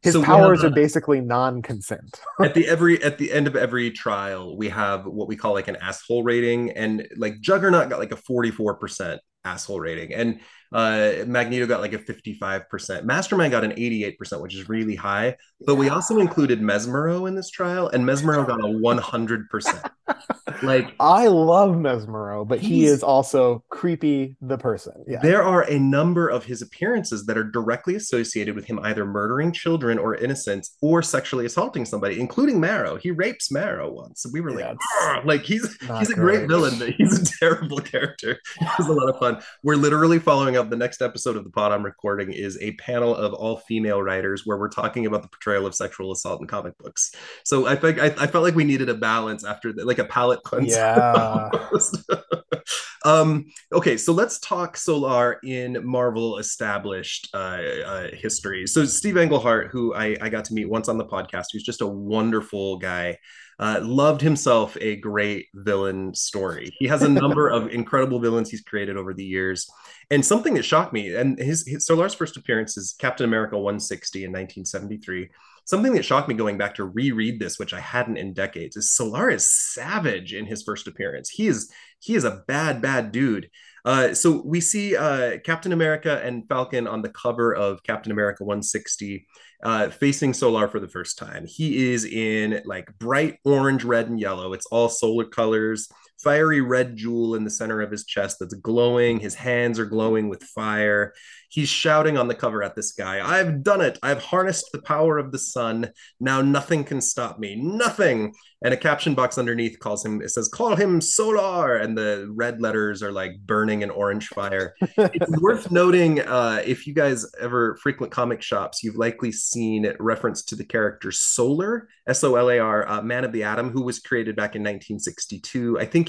his So powers are basically non-consent. (laughs) At the every at the end of every trial, we have what we call like an asshole rating, and like Juggernaut got like a forty four percent asshole rating, and uh, Magneto got like a fifty five percent. Mastermind got an eighty eight percent, which is really high. But we also included Mesmero in this trial, and Mesmero got a one hundred percent. (laughs) Like i love mesmero but he is also creepy the person yeah There are a number of his appearances that are directly associated with him either murdering children or innocents or sexually assaulting somebody, including Marrow. He rapes Marrow once. We were like, Yeah, like he's he's a great great. villain, but he's a (laughs) terrible character. It was a lot of fun. We're literally following up the next episode of the pod I'm recording is a panel of all female writers where we're talking about the portrayal of sexual assault in comic books. So I think I, I felt like we needed a balance after the, like a palate cleanser. yeah (laughs) um okay so let's talk Solarr in marvel established uh, uh history so steve englehart who I, I got to meet once on the podcast who's just a wonderful guy uh, loved himself a great villain story he has a number of (laughs) incredible villains he's created over the years and something that shocked me and his, his Solarr's first appearance is captain america 160 in 1973 something that shocked me going back to reread this, which I hadn't in decades, is Solarr is savage in his first appearance. He is he is a bad bad dude. Uh, so we see uh, Captain America and Falcon on the cover of Captain America 160, uh, facing Solarr for the first time. He is in like bright orange, red, and yellow. It's all solar colors. Fiery red jewel in the center of his chest that's glowing. His hands are glowing with fire. He's shouting on the cover at this guy, I've done it. I've harnessed the power of the sun. Now nothing can stop me. Nothing. And a caption box underneath calls him, it says, call him Solarr. And the red letters are like burning in orange fire. it's (laughs) worth noting uh, if you guys ever frequent comic shops, you've likely seen reference to the character Solar, S O L A R, uh, Man of the Atom, who was created back in 1962. I think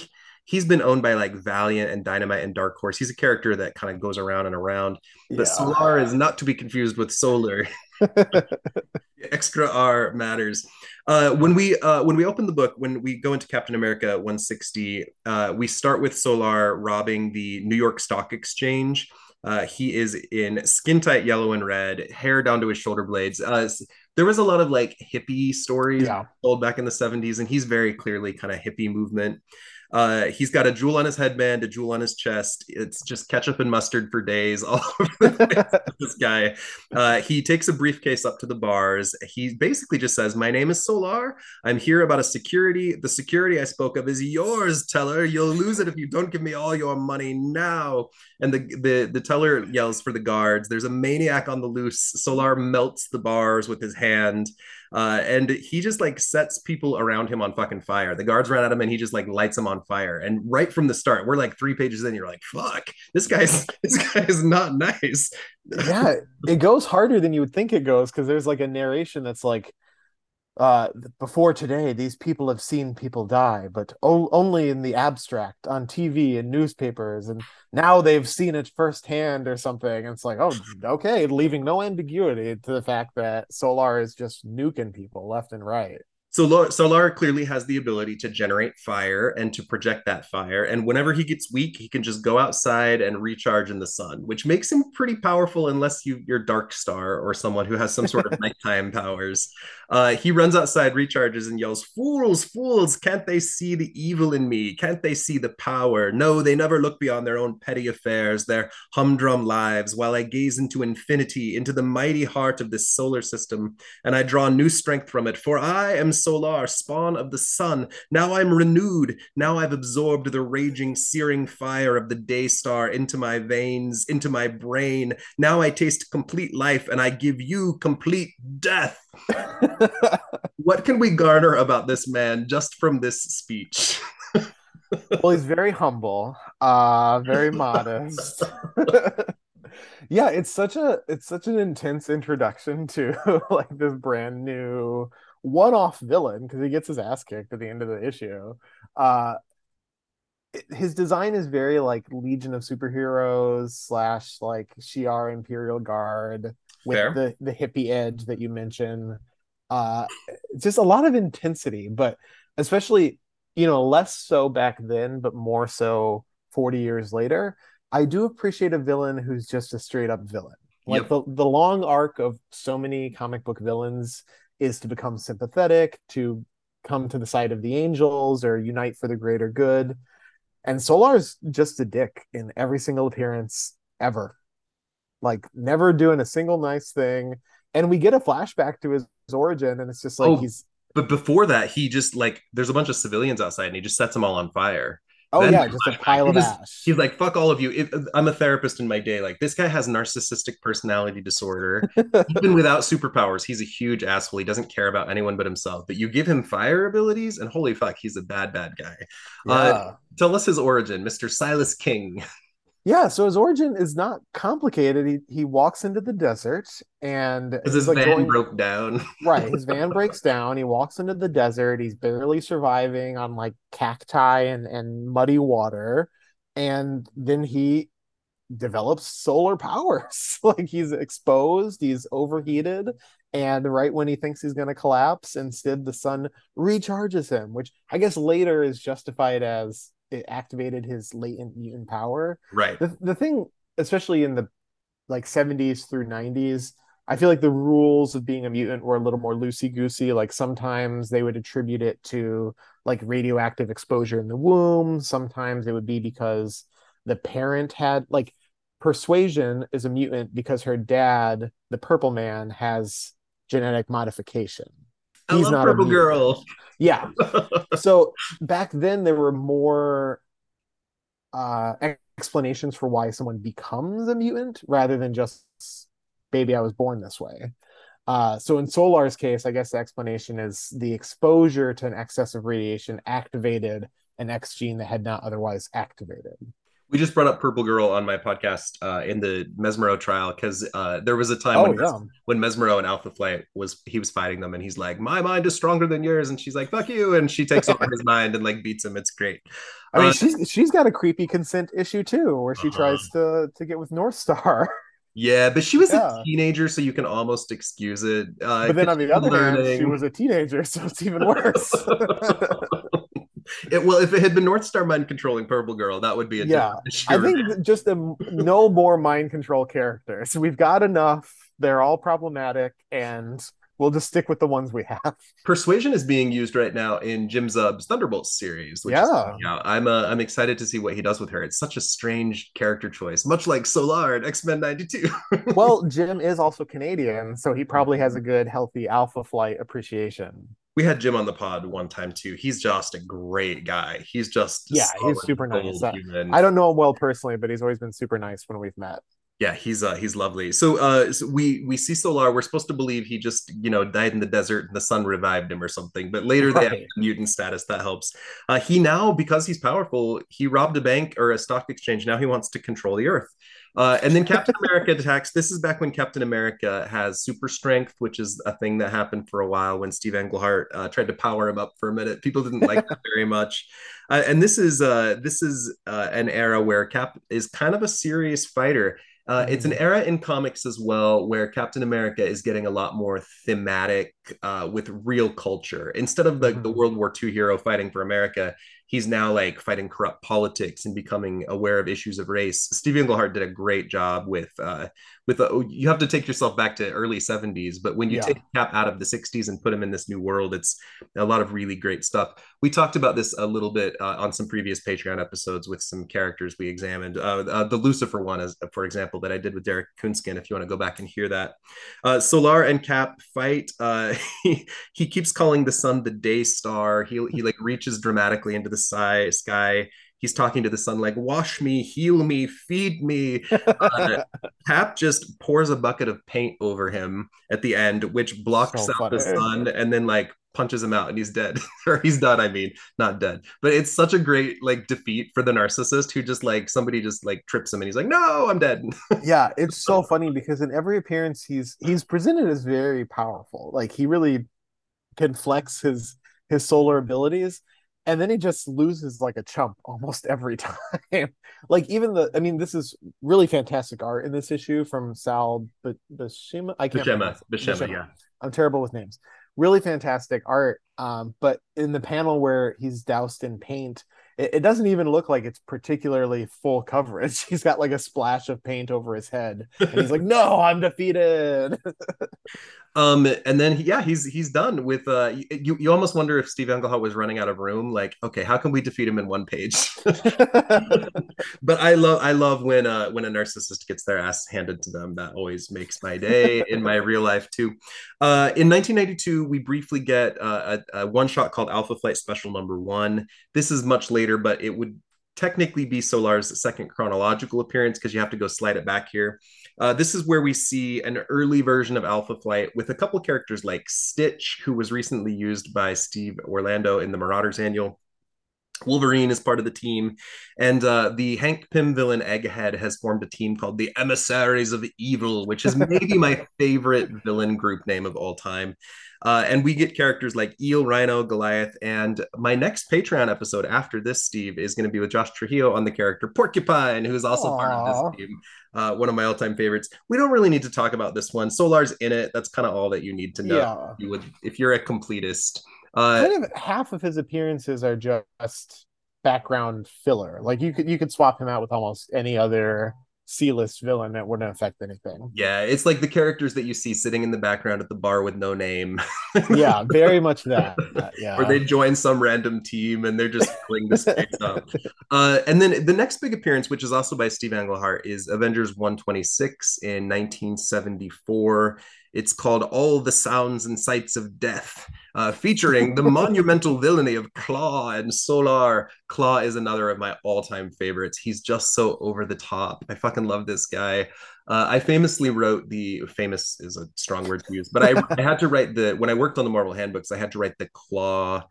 he's been owned by like Valiant and Dynamite and Dark Horse. He's a character that kind of goes around and around. But Solarr is not to be confused with Solar. (laughs) (laughs) Extra R matters. Uh, when we uh, when we open the book, when we go into Captain America 160, uh, we start with Solarr robbing the New York Stock Exchange. Uh, he is in skin tight yellow and red, hair down to his shoulder blades. Uh, there was a lot of like hippie stories Yeah. told back in the 70s, and he's very clearly kind of hippie movement. Uh, he's got a jewel on his headband, a jewel on his chest. It's just ketchup and mustard for days all (laughs) over the (laughs) place with this guy. Uh, he takes a briefcase up to the bars. He basically just says, My name is Solarr. I'm here about a security. The security I spoke of is yours, teller. You'll lose it if you don't give me all your money now. And the, the, the teller yells for the guards. There's a maniac on the loose. Solarr melts the bars with his hand. Uh, and he just like sets people around him on fucking fire. The guards run at him and he just like lights them on fire. And right from the start, we're like three pages in, you're like, fuck, this guy's (laughs) this guy is not nice. yeah, it goes harder than you would think it goes because there's like a narration that's like, uh, before today, these people have seen people die, but o- only in the abstract on TV and newspapers, and now they've seen it firsthand or something. And it's like, oh, (laughs) okay, leaving no ambiguity to the fact that Solarr is just nuking people left and right. So Solarr clearly has the ability to generate fire and to project that fire. And whenever he gets weak, he can just go outside and recharge in the sun, which makes him pretty powerful unless you, you're Dark Star or someone who has some sort of (laughs) nighttime powers. Uh, he runs outside, recharges, and yells, Fools, fools, can't they see the evil in me? Can't they see the power? No, they never look beyond their own petty affairs, their humdrum lives, while I gaze into infinity, into the mighty heart of this solar system, and I draw new strength from it. For I am Solarr, spawn of the sun. Now I'm renewed. Now I've absorbed the raging, searing fire of the day star into my veins, into my brain. Now I taste complete life and I give you complete death. (laughs) what can we garner about this man just from this speech? (laughs) well, he's very humble, uh, very (laughs) modest. yeah, it's such a it's such an intense introduction to like this brand new one-off villain because he gets his ass kicked at the end of the issue. Uh, his design is very like Legion of Superheroes slash like Shi'ar Imperial Guard with Fair. the the hippie edge that you mentioned. Uh, just a lot of intensity, but especially you know less so back then, but more so forty years later. I do appreciate a villain who's just a straight up villain. Like yep. the the long arc of so many comic book villains is to become sympathetic, to come to the side of the angels or unite for the greater good. And Solarr's just a dick in every single appearance ever. Like never doing a single nice thing. And we get a flashback to his, his origin, and it's just like oh, he's but before that, he just like there's a bunch of civilians outside and he just sets them all on fire. Oh then, yeah, just a pile of just, ash. He's like, "Fuck all of you." If, I'm a therapist in my day. Like this guy has narcissistic personality disorder. (laughs) Even without superpowers, he's a huge asshole. He doesn't care about anyone but himself. But you give him fire abilities, and holy fuck, he's a bad, bad guy. Uh, yeah. Uh, tell us his origin, Mister Silas King. (laughs) Yeah, so his origin is not complicated. He he walks into the desert and his like van going, broke down. right, his (laughs) van breaks down. He walks into the desert. He's barely surviving on like cacti and and muddy water, and then he develops solar powers. (laughs) like he's exposed, he's overheated, and right when he thinks he's going to collapse, instead the sun recharges him, which I guess later is justified as it activated his latent mutant power. Right. The the thing, especially in the like 70s through 90s, I feel like the rules of being a mutant were a little more loosey goosey. Like sometimes they would attribute it to like radioactive exposure in the womb. Sometimes it would be because the parent had like persuasion is a mutant because her dad, the purple man, has genetic modification. He's I love not purple a girl. Yeah. (laughs) so back then there were more uh explanations for why someone becomes a mutant rather than just baby I was born this way. Uh, so in Solarr's case, I guess the explanation is the exposure to an excess of radiation activated an X gene that had not otherwise activated we just brought up Purple Girl on my podcast uh, in the Mesmero trial because uh, there was a time oh, when, yeah. when Mesmero and Alpha Flight was he was fighting them and he's like, "My mind is stronger than yours," and she's like, "Fuck you," and she takes over his (laughs) mind and like beats him. It's great. I mean, uh, she's she's got a creepy consent issue too, where she uh-huh. tries to to get with North Star. (laughs) Yeah, but she was yeah. a teenager, so you can almost excuse it. Uh, but then on the other learning. hand, she was a teenager, so it's even (laughs) worse. (laughs) It, well, if it had been North Star mind controlling Purple Girl, that would be a yeah. I think just a, no more mind control characters. We've got enough. They're all problematic, and we'll just stick with the ones we have. (laughs) Persuasion is being used right now in Jim Zub's Thunderbolts series. Which yeah, yeah. I'm uh, I'm excited to see what he does with her. It's such a strange character choice, much like Solarr in X Men '92. well, Jim is also Canadian, so he probably has a good, healthy Alpha Flight appreciation we had Jim on the pod one time too. He's just a great guy. He's just yeah, he's super nice. I don't know him well personally, but he's always been super nice when we've met. Yeah, he's uh he's lovely. So uh so we we see Solarr. We're supposed to believe he just you know died in the desert and the sun revived him or something. But later right. they have mutant status that helps. Uh, he now because he's powerful, he robbed a bank or a stock exchange. Now he wants to control the earth. Uh, and then Captain America attacks. This is back when Captain America has super strength, which is a thing that happened for a while when Steve Englehart uh, tried to power him up for a minute. People didn't like that very much. Uh, and this is uh, this is uh, an era where Cap is kind of a serious fighter. Uh, it's an mm-hmm. era in comics as well where Captain America is getting a lot more thematic uh, with real culture. Instead of the, the mm-hmm. World War II hero fighting for America, he's now like fighting corrupt politics and becoming aware of issues of race. Steve Englehart did a great job with uh, with a, you have to take yourself back to early 70s, but when you yeah. take Cap out of the 60s and put him in this new world, it's a lot of really great stuff. We talked about this a little bit uh, on some previous Patreon episodes with some characters we examined. Uh, uh the Lucifer one, as for example, that I did with Derek Kunsken. If you want to go back and hear that, uh, Solarr and Cap fight. Uh, (laughs) he, he keeps calling the sun the day star. He he like reaches dramatically into the sky. sky. He's talking to the sun like wash me heal me feed me. (laughs) Uh, cap just pours a bucket of paint over him at the end which blocks so out the sun and then like punches him out and he's dead. (laughs) Or he's done i mean not dead. But it's such a great like defeat for the narcissist who just like somebody just like trips him and he's like no i'm dead. (laughs) Yeah it's so funny because in every appearance he's he's presented as very powerful. Like he really can flex his his solar abilities and then he just loses like a chump almost every (laughs) time. like even the, I mean, this is really fantastic art in this issue from Sal B- Buscema. I can't. Buscema, Buscema, yeah. I'm terrible with names. Really fantastic art. Um, but in the panel where he's doused in paint, it, it doesn't even look like it's particularly full coverage. (laughs) He's got like a splash of paint over his head, and he's like, (laughs) "No, I'm defeated." (laughs) Um, and then yeah, he's he's done with. Uh, you you almost wonder if Steve Englehart was running out of room. Like, okay, how can we defeat him in one page? but I love I love when uh when a narcissist gets their ass handed to them. That always makes my day in my real life too. Uh, in 1992, we briefly get uh, a, a one shot called Alpha Flight Special Number One. This is much later, but it would technically be Solarr's second chronological appearance because you have to go slide it back here. Uh, this is where we see an early version of Alpha Flight with a couple characters like Stitch, who was recently used by Steve Orlando in the Marauders Annual. Wolverine is part of the team, and uh, the Hank Pym villain Egghead has formed a team called the Emissaries of Evil, which is maybe my (laughs) favorite villain group name of all time. Uh, and we get characters like Eel, Rhino, Goliath. And my next Patreon episode after this, Steve, is going to be with Josh Trujillo on the character Porcupine, who is also Aww. part of this team. Uh, one of my all-time favorites. We don't really need to talk about this one. Solarr's in it. That's kind of all that you need to know. Yeah. You would, if you're a completist. Uh, kind of half of his appearances are just background filler. Like you could you could swap him out with almost any other C-list villain that wouldn't affect anything. Yeah, it's like the characters that you see sitting in the background at the bar with no name. (laughs) yeah, very much that. (laughs) Yeah. Or they join some random team and they're just pulling this up. (laughs) Uh, and then the next big appearance, which is also by Steve Englehart, is Avengers 126 in 1974. It's called All the Sounds and Sights of Death, uh, featuring the (laughs) monumental villainy of Klaw and Solarr. Klaw is another of my all time favorites. He's just so over the top. I fucking love this guy. Uh, I famously wrote the famous is a strong word to use, but I, I, had to write the when I worked on the Marvel handbooks, I had to write the Klaw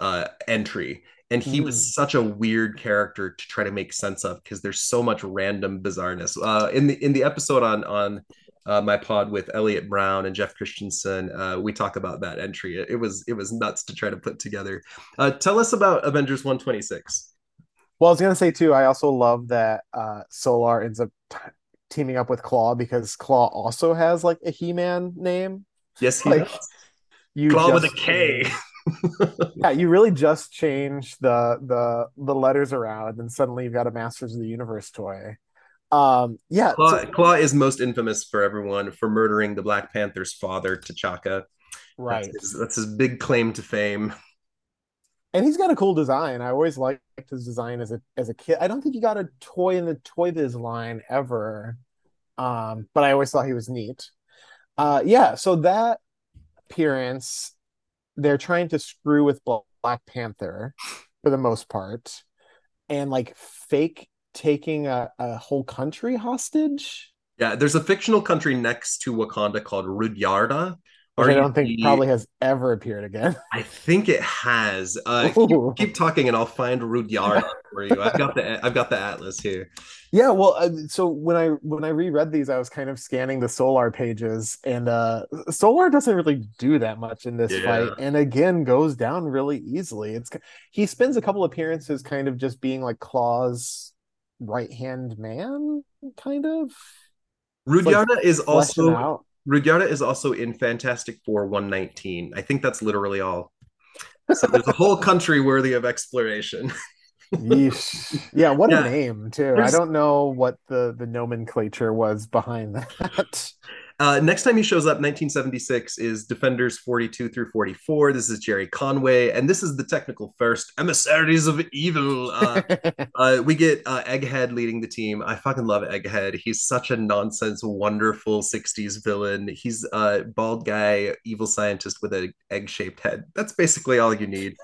uh, entry. And he mm. was such a weird character to try to make sense of because there's so much random bizarreness. Uh, in the in the episode on on uh, my pod with Elliot Brown and Jeff Christiansen, uh, we talk about that entry. It, it, was it was nuts to try to put together. Uh, tell us about Avengers 126. Well, I was gonna say too. I also love that uh, Solarr ends up t- teaming up with Klaw because Klaw also has like a He-Man name. Yes, he like, does. You Klaw just, with a K. yeah, you really just change the the the letters around, and suddenly you've got a Masters of the Universe toy. Um, yeah, Klaw, so, Klaw, is most infamous for everyone for murdering the Black Panther's father, T'Chaka. Right, that's his, that's his big claim to fame. And he's got a cool design. I always liked his design as a as a kid. I don't think he got a toy in the Toy Biz line ever, um, but I always thought he was neat. Uh, yeah, so that appearance, they're trying to screw with Black Panther for the most part, and like fake taking a, a whole country hostage. Yeah, there's a fictional country next to Wakanda called Rudyarda. Which I don't think it probably has ever appeared again. (laughs) I think it has. Uh, keep, keep, talking, and I'll find Rudyarda for you. I've got the I've got the atlas here. Yeah, well, uh, so when I when I reread these, I was kind of scanning the Solarr pages, and uh Solarr doesn't really do that much in this yeah. fight, and again goes down really easily. It's he spends a couple appearances kind of just being like Klaw's right hand man, kind of. Rudyarda like is also Rudyarda is also in Fantastic Four 119. I think that's literally all. so there's a whole country worthy of exploration. Yeah, what yeah. a name too. There's... I don't know what the the nomenclature was behind that. Uh, next time he shows up, 1976, is Defenders 42 through 44. This is Jerry Conway, and this is the technical first Emissaries of Evil. Uh, (laughs) uh, we get uh, Egghead leading the team. I fucking love Egghead. He's such a nonsense, wonderful 60s villain. He's a bald guy, evil scientist with an egg shaped head. That's basically all you need.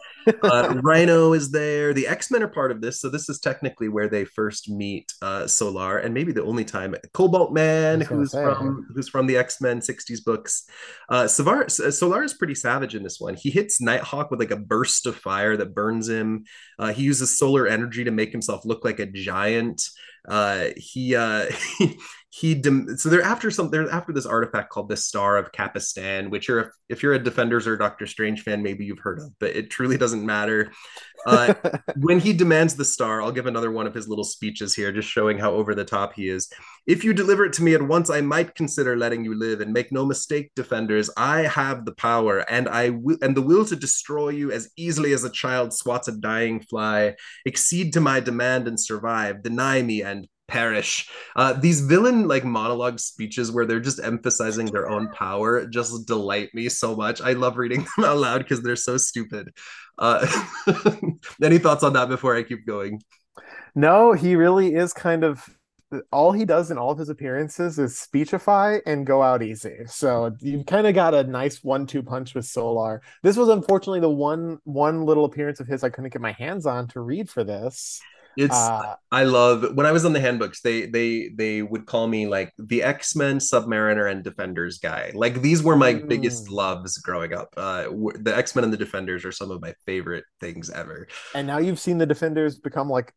Uh, Rhino is there. The X Men are part of this, so this is technically where they first meet uh, Solarr, and maybe the only time. Cobalt Man, who's say. from who's from the X Men '60s books. Uh, Savar, Solarr is pretty savage in this one. He hits Nighthawk with like a burst of fire that burns him. Uh, he uses solar energy to make himself look like a giant. Uh, he uh, (laughs) he dem- so they're after some they're after this artifact called the Star of Capistan, which you're if you're a Defenders or Doctor Strange fan, maybe you've heard of, but it truly doesn't matter. Uh, (laughs) when he demands the star, I'll give another one of his little speeches here, just showing how over the top he is. If you deliver it to me at once, I might consider letting you live. And make no mistake, Defenders, I have the power and I will and the will to destroy you as easily as a child swats a dying fly. Accede to my demand and survive. Deny me and perish. Uh, these villain like monologue speeches where they're just emphasizing their own power just delight me so much. I love reading them out loud because they're so stupid. Uh, (laughs) any thoughts on that before I keep going? No, he really is kind of all he does in all of his appearances is speechify and go out easy. So you kind of got a nice one-two punch with Solarr. This was unfortunately the one one little appearance of his I couldn't get my hands on to read for this. It's uh, I love when I was on the handbooks, they they they would call me like the X-Men, Submariner, and Defenders guy. Like these were my mm. biggest loves growing up. Uh the X-Men and the Defenders are some of my favorite things ever. And now you've seen the Defenders become like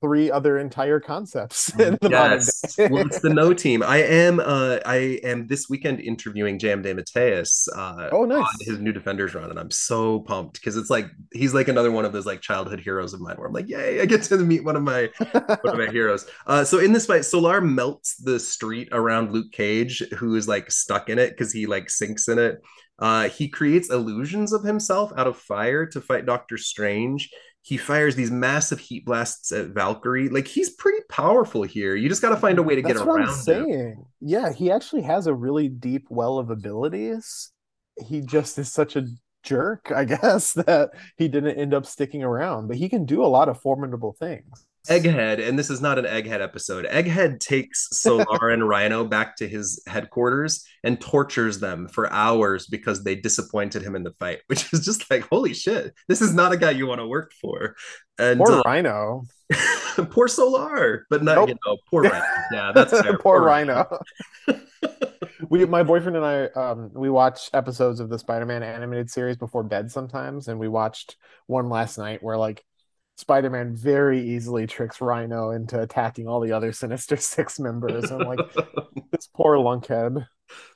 three other entire concepts (laughs) in the yes. well, it's the no team. I am uh I am this weekend interviewing J.M. DeMatteis uh oh, nice. on his new Defenders run, and I'm so pumped because it's like he's like another one of those like childhood heroes of mine where I'm like, yay, I get to meet one of my (laughs) one of my heroes. Uh so in this fight, Solarr melts the street around Luke Cage, who is like stuck in it because he like sinks in it. Uh, he creates illusions of himself out of fire to fight Doctor Strange he fires these massive heat blasts at Valkyrie. Like he's pretty powerful here. You just got to find a way to That's get what around. I'm saying. Him. Yeah, he actually has a really deep well of abilities. He just is such a jerk, I (laughs) guess, that he didn't end up sticking around. But he can do a lot of formidable things. Egghead, and this is not an Egghead episode. Egghead takes (laughs) Solarr and Rhino back to his headquarters and tortures them for hours because they disappointed him in the fight, (laughs) which is just like, holy shit, this is not a guy you want to work for. And poor uh, Rhino. (laughs) poor Solarr, but not, nope. you know, poor Rhino. Yeah, that's fair. poor, poor Rhino. we my boyfriend and I um we watch episodes of the Spider-Man animated series before bed sometimes and we watched one last night where like Spider-Man very easily tricks Rhino into attacking all the other Sinister (laughs) Six members. I'm like, (laughs) this poor lunkhead.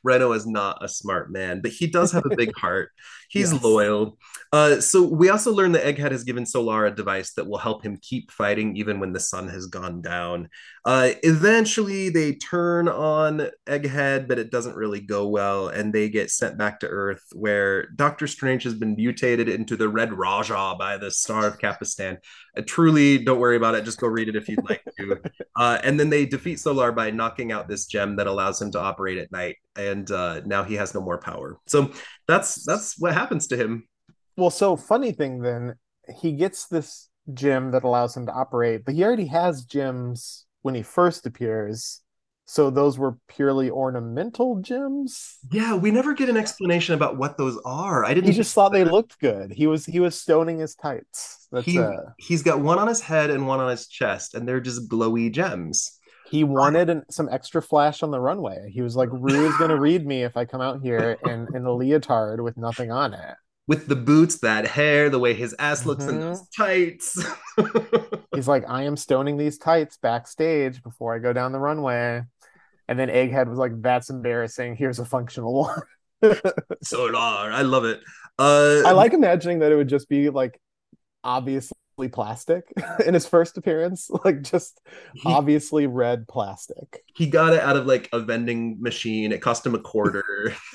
Rhino is not a smart man, but he does have a big (laughs) heart. He's yes. loyal. Uh, so we also learned that Egghead has given Solarr a device that will help him keep fighting even when the sun has gone down. Uh, eventually, they turn on Egghead, but it doesn't really go well, and they get sent back to Earth, where Doctor Strange has been mutated into the Red Raja by the Star of Capistan. Uh, truly, don't worry about it. Just go read it if you'd like to. (laughs) Uh, and then they defeat Solarr by knocking out this gem that allows him to operate at night, and uh, now he has no more power. So that's that's what happens to him. Well, so funny thing then, he gets this gem that allows him to operate, but he already has gems when he first appears. So those were purely ornamental gems. Yeah, we never get an explanation about what those are. I didn't. He just thought they looked good. He was he was stoning his tights. That's he, uh... he's got one on his head and one on his chest, and they're just glowy gems. He wanted an, some extra flash on the runway. He was like, "Rue is gonna read me if I come out here in in a leotard with nothing on it." With the boots, that hair, the way his ass looks mm-hmm. in those tights. (laughs) He's like, "I am stoning these tights backstage before I go down the runway." And then Egghead was like, "That's embarrassing. Here's a functional one." (laughs) Solarr, I love it. Uh, I like imagining that it would just be like obviously plastic (laughs) in his first appearance, (laughs) like just he, obviously red plastic. He got it out of like a vending machine. It cost him a quarter. (laughs)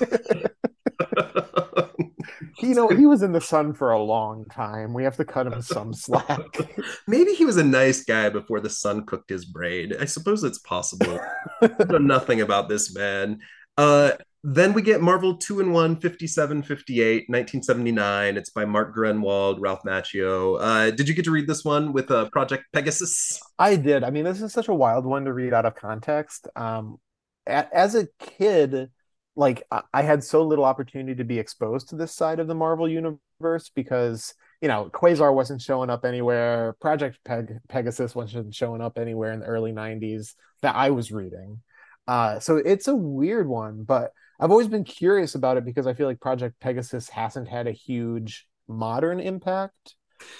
you know, he was in the sun for a long time. We have to cut him some slack. Maybe he was a nice guy before the sun cooked his brain. I suppose it's possible. I know nothing about this man. Uh, then we get Marvel 2 and 1, 57, 58, 1979. It's by Mark Gruenwald, Ralph Macchio. Uh, did you get to read this one with uh, Project Pegasus? I did. I mean, this is such a wild one to read out of context. Um, as a kid, like I had so little opportunity to be exposed to this side of the Marvel universe because you know Quasar wasn't showing up anywhere, Project Peg- Pegasus wasn't showing up anywhere in the early '90s that I was reading. Uh, so it's a weird one, but I've always been curious about it because I feel like Project Pegasus hasn't had a huge modern impact.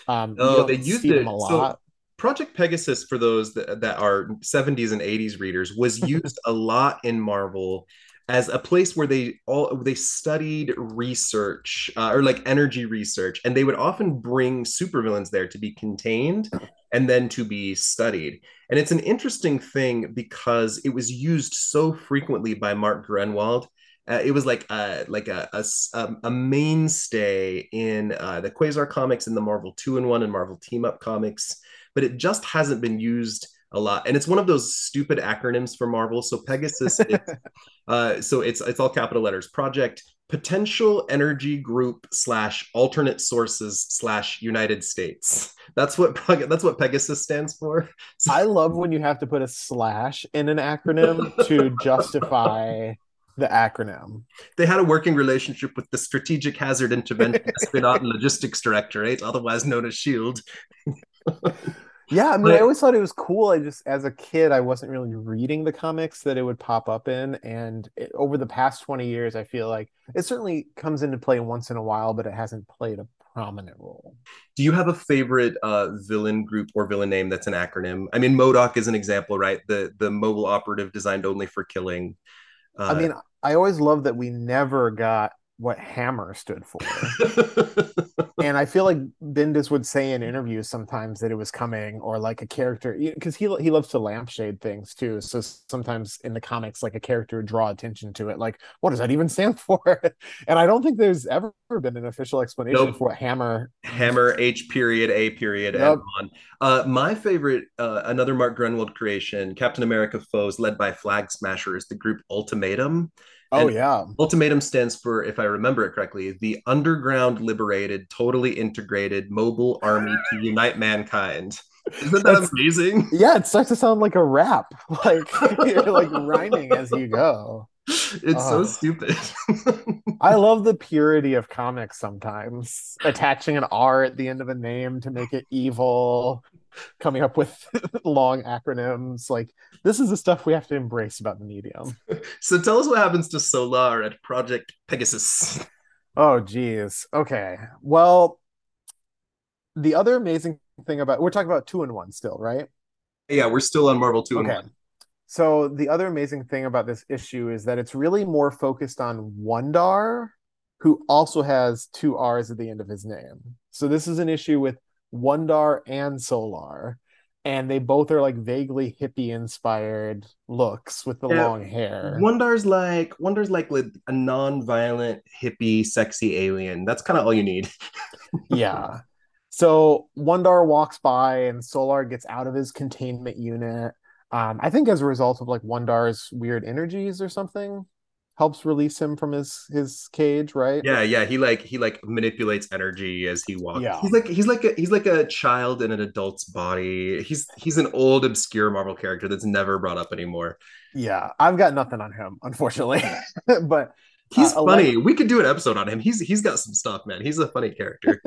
Um, no, they used it a lot. So Project Pegasus, for those that, that are 70s and 80s readers, was (laughs) used a lot in Marvel as a place where they all they studied research uh, or like energy research and they would often bring supervillains there to be contained and then to be studied and it's an interesting thing because it was used so frequently by mark gruenwald uh, it was like a like a a, a mainstay in uh, the quasar comics in the marvel 2 and 1 and marvel team up comics but it just hasn't been used a lot. And it's one of those stupid acronyms for marvel. So pegasus (laughs) uh, so it's it's all capital letters. Project potential energy group slash alternate sources slash united states. That's what that's what pegasus stands for. I love when you have to put a slash in an acronym to justify the acronym they had a working relationship with the strategic hazard intervention (laughs) espionage and logistics directorate otherwise known as shield (laughs) yeah, I mean, but, I always thought it was cool. I just, as a kid, I wasn't really reading the comics that it would pop up in. And it, over the past 20 years, I feel like it certainly comes into play once in a while, but it hasn't played a prominent role. Do you have a favorite uh, villain group or villain name that's an acronym? I mean, MODOK is an example, right? The the mobile operative designed only for killing. Uh, I mean, I always love that we never got what Hammer stood for. (laughs) (laughs) and I feel like Bendis would say in interviews sometimes that it was coming, or like a character, because he he loves to lampshade things too. So sometimes in the comics, like a character would draw attention to it, like what does that even stand (laughs) for? and I don't think there's ever been an official explanation nope. for what Hammer Hammer H period A period yep. on. Uh, my favorite, uh, another Mark Gruenwald creation, Captain America foes led by Flag Smashers, the group Ultimatum. Oh and yeah. Ultimatum stands for, if I remember it correctly, the underground liberated, totally integrated mobile army to unite mankind. Isn't that That's, amazing? (laughs) Yeah, it starts to sound like a rap. (laughs) Like you're like rhyming as you go. It's so stupid. (laughs) I love the purity of comics sometimes. Attaching an R at the end of a name to make it evil, coming up with (laughs) long acronyms. Like this is the stuff we have to embrace about the medium. (laughs) So tell us what happens to Solarr at Project Pegasus. Oh geez. Okay. Well, the other amazing thing about we're talking about two and one still, right? Yeah, we're still on Marvel two okay. and one. So the other amazing thing about this issue is that it's really more focused on Wondar, who also has two R's at the end of his name. So this is an issue with Wondar and Solarr, and they both are like vaguely hippie inspired looks with the yeah, long hair. Wondar's like Wondar's like a non-violent hippie sexy alien. That's kind of all you need. (laughs) yeah. So Wondar walks by and Solarr gets out of his containment unit um, I think as a result of like Wondar's weird energies or something, helps release him from his his cage, right? Yeah, yeah. He like he like manipulates energy as he walks. Yeah. He's like he's like a, he's like a child in an adult's body. He's he's an old obscure Marvel character that's never brought up anymore. Yeah, I've got nothing on him, unfortunately. (laughs) but he's uh, funny. We could do an episode on him. He's he's got some stuff, man. He's a funny character.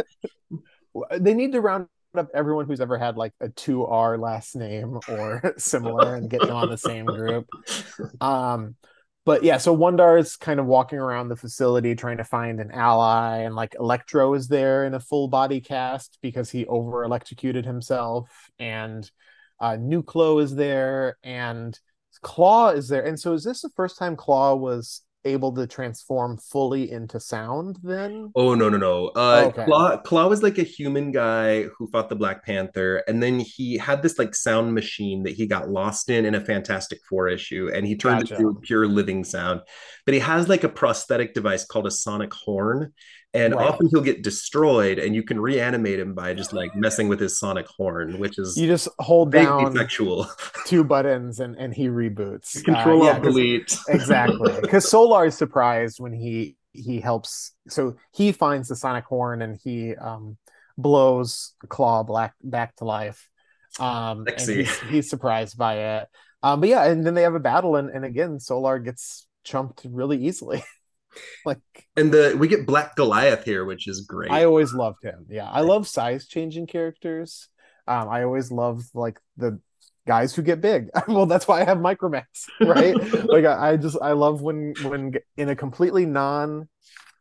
(laughs) they need to round up everyone who's ever had like a 2R last name or (laughs) similar and get them on the same group. Um, but yeah, so Wondar is kind of walking around the facility trying to find an ally, and like Electro is there in a full body cast because he over electrocuted himself, and uh, Nuclo is there, and Klaw is there. And so, is this the first time Klaw was able to transform fully into sound then? Oh no no no. Uh Okay. Klaw Klaw was like a human guy who fought the Black Panther, and then he had this like sound machine that he got lost in in a Fantastic Four issue, and he turned Gotcha. into pure living sound. But he has like a prosthetic device called a sonic horn, and Right. often he'll get destroyed, and you can reanimate him by just like (gasps) messing with his sonic horn, which is You just hold down sexual. (laughs) two buttons and and he reboots. Control Uh, yeah, Delete. (laughs) exactly because Solarr is surprised when he he helps so he finds the sonic horn and he um blows Klaw black back to life um and he's, he's surprised by it um but yeah and then they have a battle and, and again Solarr gets chumped really easily (laughs) like And the we get Black Goliath here, which is great. i always loved him. Yeah i love size changing characters. Um i always love like the guys who get big. (laughs) Well that's why i have micromax (laughs) right? Like I, I just i love when when in a completely non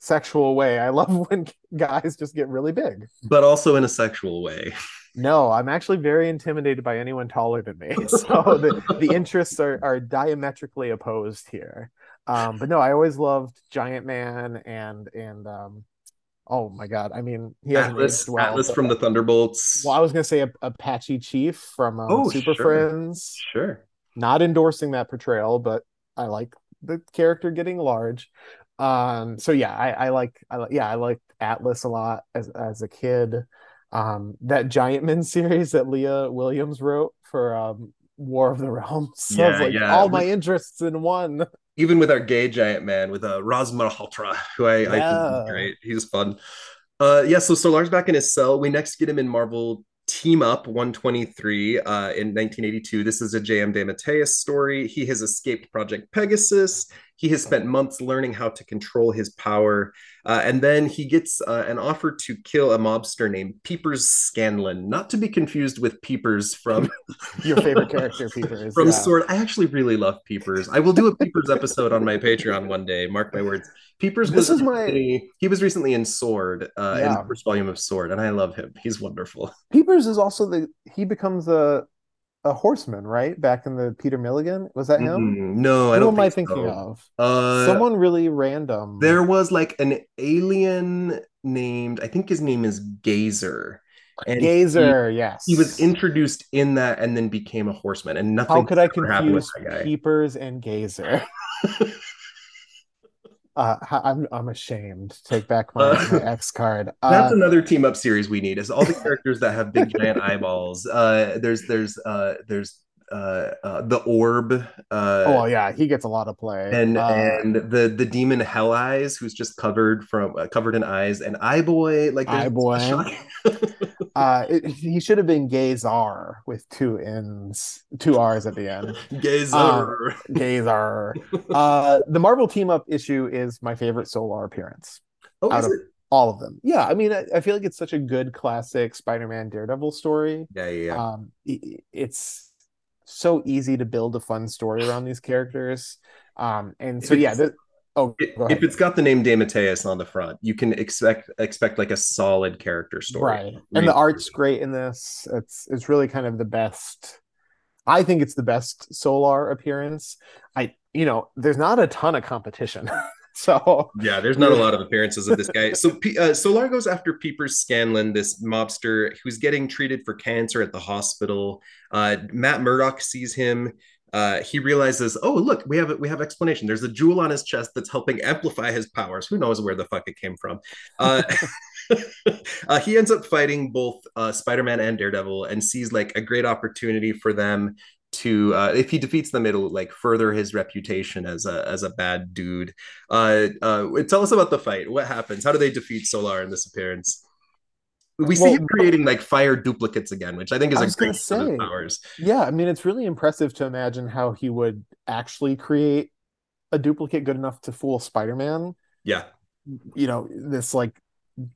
sexual way i love (laughs) when guys just get really big. But also in a sexual way. no i'm actually very intimidated by anyone taller than me. So the, the interests are, are diametrically opposed here um but no i always loved giant man and and um oh my god i mean he hasn't Atlas, well Atlas from the Thunderbolts. well i was gonna say a, Apache Chief from um, Oh, super sure. friends Sure. not endorsing that portrayal, but I like the character getting large. Um, so yeah, I, I like, I like, yeah, I liked Atlas a lot as as a kid. Um, that Giant Men (laughs) series that Leah Williams wrote for um, War of the Realms. So (laughs) I was Yeah, like, yeah. all my interests in one. Even with our gay giant man, with uh, Raz Malhotra, who I, I think is great. He's fun. Uh, yeah, so Solarr's back in his cell. We next get him in Marvel Team Up 123 uh, in 1982. This is a J.M. DeMatteis story. He has escaped Project Pegasus. He has spent months learning how to control his power. Uh, and then he gets uh, an offer to kill a mobster named Peepers Scanlon, not to be confused with Peepers from (laughs) Your favorite character, Peepers. from yeah. Sword. I actually really love Peepers. I will do a Peepers episode on my Patreon one day. Mark my words. Peepers This was is my- he was recently in Sword, uh, in the first volume of Sword, and I love him. He's wonderful. (laughs) Peepers is also the he becomes a a horseman, right? Back in the Peter Milligan. Was that him? Mm, no, I Who don't Who am I thinking so. of? Uh, Someone really random. there was like an alien named, I think his name is Gazer. And Gazer, yes. He, he was introduced in that and then became a horseman, and nothing How could I confuse peepers and gazer? (laughs) uh, I'm I'm ashamed. Take back my, Uh, my X card. (laughs) That's Uh, another team up series we need. Is all the (laughs) characters that have big giant (laughs) eyeballs. Uh, there's there's uh, there's uh, uh, the orb. Uh, oh yeah, he gets a lot of play. and and the the demon Hell Eyes, who's just covered from uh, covered in eyes, and Eye Boy. Like Eye Boy. Uh, it- he should have been Gazar with two N's, two R's at the end. (laughs) Gazer. Gazar. Uh, the Marvel team up issue is my favorite Solarr appearance. oh, out is of- it? All of them. Yeah, I mean, I, I feel like it's such a good classic Spider-Man Daredevil story. Yeah, yeah, yeah. um i- it's so easy to build a fun story around these characters um and so yeah the, oh if it's got the name DeMatteis on the front, you can expect expect like a solid character story. right and the art's great in this it's it's really kind of the best i think it's the best Solarr appearance i you know there's not a ton of competition (laughs) so Yeah, there's not a (laughs) lot of appearances of this guy. So uh, Solarr goes after Peepers Scanlon, this mobster who's getting treated for cancer at the hospital. Uh, Matt Murdock sees him. Uh, he realizes, oh look, we have we have explanation. There's a jewel on his chest that's helping amplify his powers. Who knows where the fuck it came from? Uh, (laughs) uh, he ends up fighting both uh, Spider-Man and Daredevil, and sees like a great opportunity for them to uh, if he defeats them it'll like further his reputation as a as a bad dude uh tell us about the fight what happens how do they defeat Solarr in this appearance we see Well, him creating like fire duplicates again which i think is I a great of powers. yeah i mean it's really impressive to imagine how he would actually create a duplicate good enough to fool spider-man. Yeah. You know this like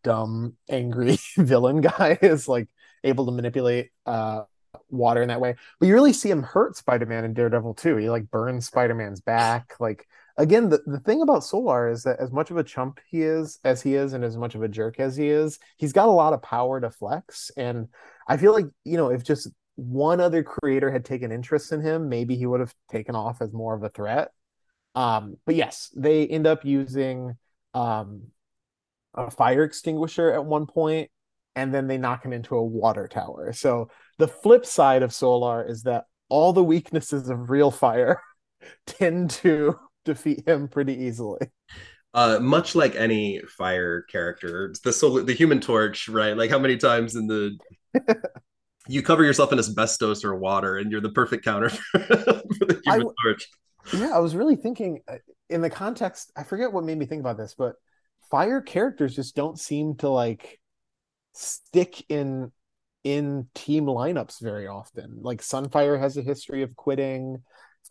dumb angry (laughs) villain guy (laughs) is like able to manipulate uh water in that way. But you really see him hurt spider-man and daredevil too. He like burns spider-man's back like again the, the thing about Solarr is that as much of a chump he is as he is and as much of a jerk as he is he's got a lot of power to flex and i feel like you know if just one other creator had taken interest in him maybe he would have taken off as more of a threat Um, but yes, they end up using um, a fire extinguisher at one point, and then they knock him into a water tower. So the flip side of Solarr is that all the weaknesses of real fire (laughs) tend to defeat him pretty easily. Uh, much like any fire character, the solar, the Human Torch, right? Like how many times in the (laughs) you cover yourself in asbestos or water, and you're the perfect counter (laughs) for, the Human I, Torch. Yeah, I was really thinking uh, in the context. I forget what made me think about this, but fire characters just don't seem to like stick in in team lineups very often. Like Sunfire has a history of quitting.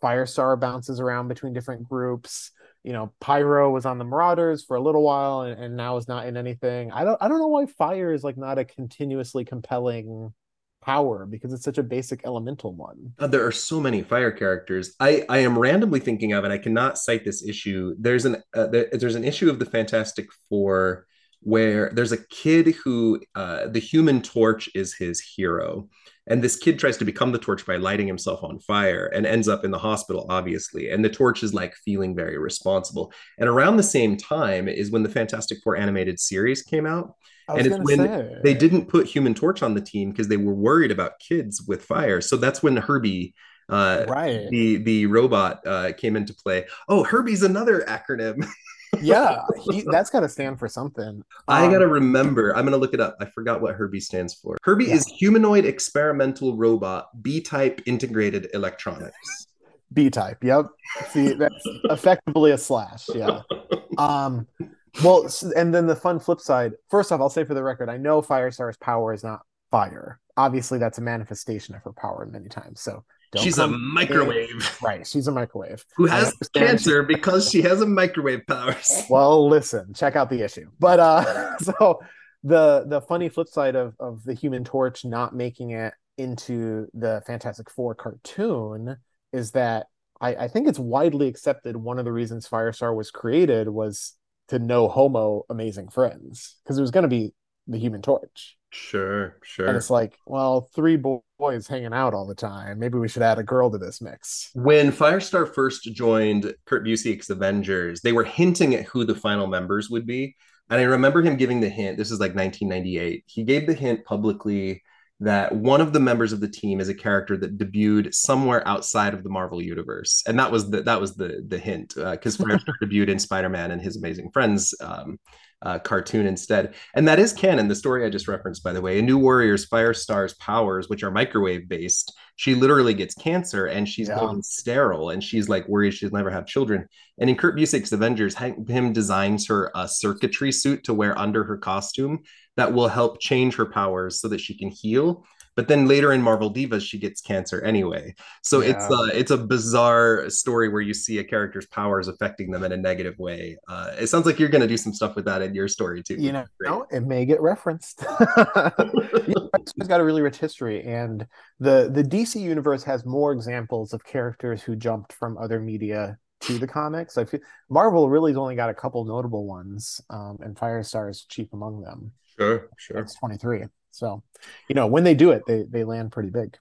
Firestar bounces around between different groups. You know, Pyro was on the Marauders for a little while and, and now is not in anything. I don't I don't know why fire is like not a continuously compelling power because it's such a basic elemental one. Uh, there are so many fire characters. I I am randomly thinking of, and I cannot cite this issue. There's an uh, there, there's an issue of the Fantastic Four where there's a kid who uh, the Human Torch is his hero, and this kid tries to become the torch by lighting himself on fire and ends up in the hospital obviously. And the torch is like feeling very responsible. And around the same time is when the fantastic four animated series came out. And it's when say. they didn't put human torch on the team because they were worried about kids with fire. So that's when herbie uh, right. the the robot uh, came into play. Oh herbie's another acronym (laughs) yeah, he, that's got to stand for something. I um, got to remember. I'm going to look it up. I forgot what Herbie stands for. Herbie yeah. is humanoid experimental robot, B type integrated electronics. B type. Yep. See, that's effectively a slash. Yeah. Um, well, and then the fun flip side. First off, I'll say for the record, I know Firestar's power is not fire. Obviously, that's a manifestation of her power many times. So don't she's a microwave. In. (laughs) Right. She's a microwave. Who has cancer because she has a microwave powers. (laughs) Well, listen, check out the issue. But uh (laughs) so the the funny flip side of of the human torch not making it into the Fantastic Four cartoon is that I, I think it's widely accepted one of the reasons Firestar was created was to know homo amazing friends. Because it was gonna be the human torch. Sure, sure. And it's like, well, three boys hanging out all the time. Maybe we should add a girl to this mix. When Firestar first joined Kurt Busiek's Avengers, they were hinting at who the final members would be. And I remember him giving the hint. This is like 1998. He gave the hint publicly that one of the members of the team is a character that debuted somewhere outside of the Marvel universe, and that was the that was the the hint because uh, (laughs) Firestar debuted in Spider Man and His Amazing Friends um, uh, cartoon instead. And that is canon. The story I just referenced, by the way, in New Warriors, Firestar's powers, which are microwave based, she literally gets cancer and she's yeah. going sterile and she's like worried she'll never have children. And in Kurt Busiek's Avengers, him designs her a circuitry suit to wear under her costume that will help change her powers so that she can heal but then later in Marvel Divas, she gets cancer anyway. So yeah. it's a it's a bizarre story where you see a character's powers affecting them in a negative way. Uh, it sounds like you're going to do some stuff with that in your story too. You know, it may get referenced. (laughs) it's got a really rich history, and the the DC universe has more examples of characters who jumped from other media to the comics. I feel Marvel really's only got a couple notable ones, um, and Firestar is chief among them. Sure, sure. It's 23. So, you know, when they do it, they they land pretty big.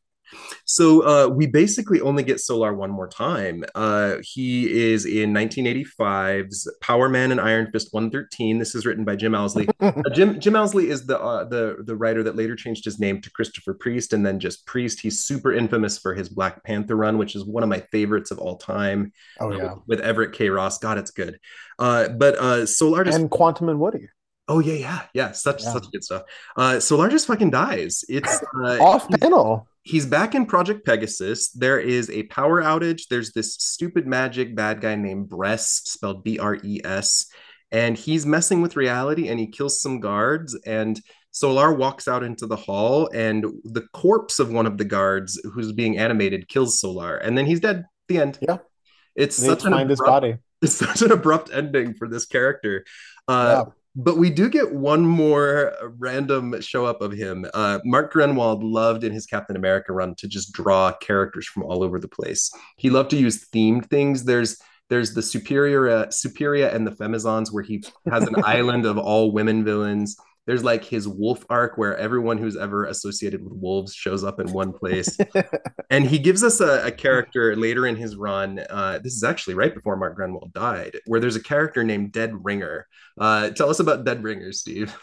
So uh, we basically only get Solarr one more time. Uh, he is in 1985's Power Man and Iron Fist 113. This is written by Jim Owsley. (laughs) uh, Jim Jim Owsley is the uh, the the writer that later changed his name to Christopher Priest and then just Priest. He's super infamous for his Black Panther run, which is one of my favorites of all time. Oh yeah, with, with Everett K. Ross. God, it's good. Uh, but uh, Solarr just... and Quantum and Woody. Oh yeah, yeah, yeah. Such yeah. such good stuff. Uh, Solarr just fucking dies. It's (laughs) uh, off panel. He's, back in Project Pegasus. There is a power outage. There's this stupid magic bad guy named Bres, spelled B R E S, and he's messing with reality. And he kills some guards. And Solarr walks out into the hall, and the corpse of one of the guards, who's being animated, kills Solarr, and then he's dead. At the end. Yeah, it's such an abrupt, his body. (laughs) It's such an abrupt ending for this character. Uh, yeah but we do get one more random show up of him. Uh, Mark Gruenwald loved in his Captain America run to just draw characters from all over the place. He loved to use themed things. There's there's the Superior uh, Superia and the Femizons, where he has an (laughs) island of all women villains. There's like his wolf arc where everyone who's ever associated with wolves shows up in one place. (laughs) and he gives us a, a, character later in his run. Uh, this is actually right before Mark Gruenwald died, where there's a character named Dead Ringer. Uh, tell us about Dead Ringer, Steve.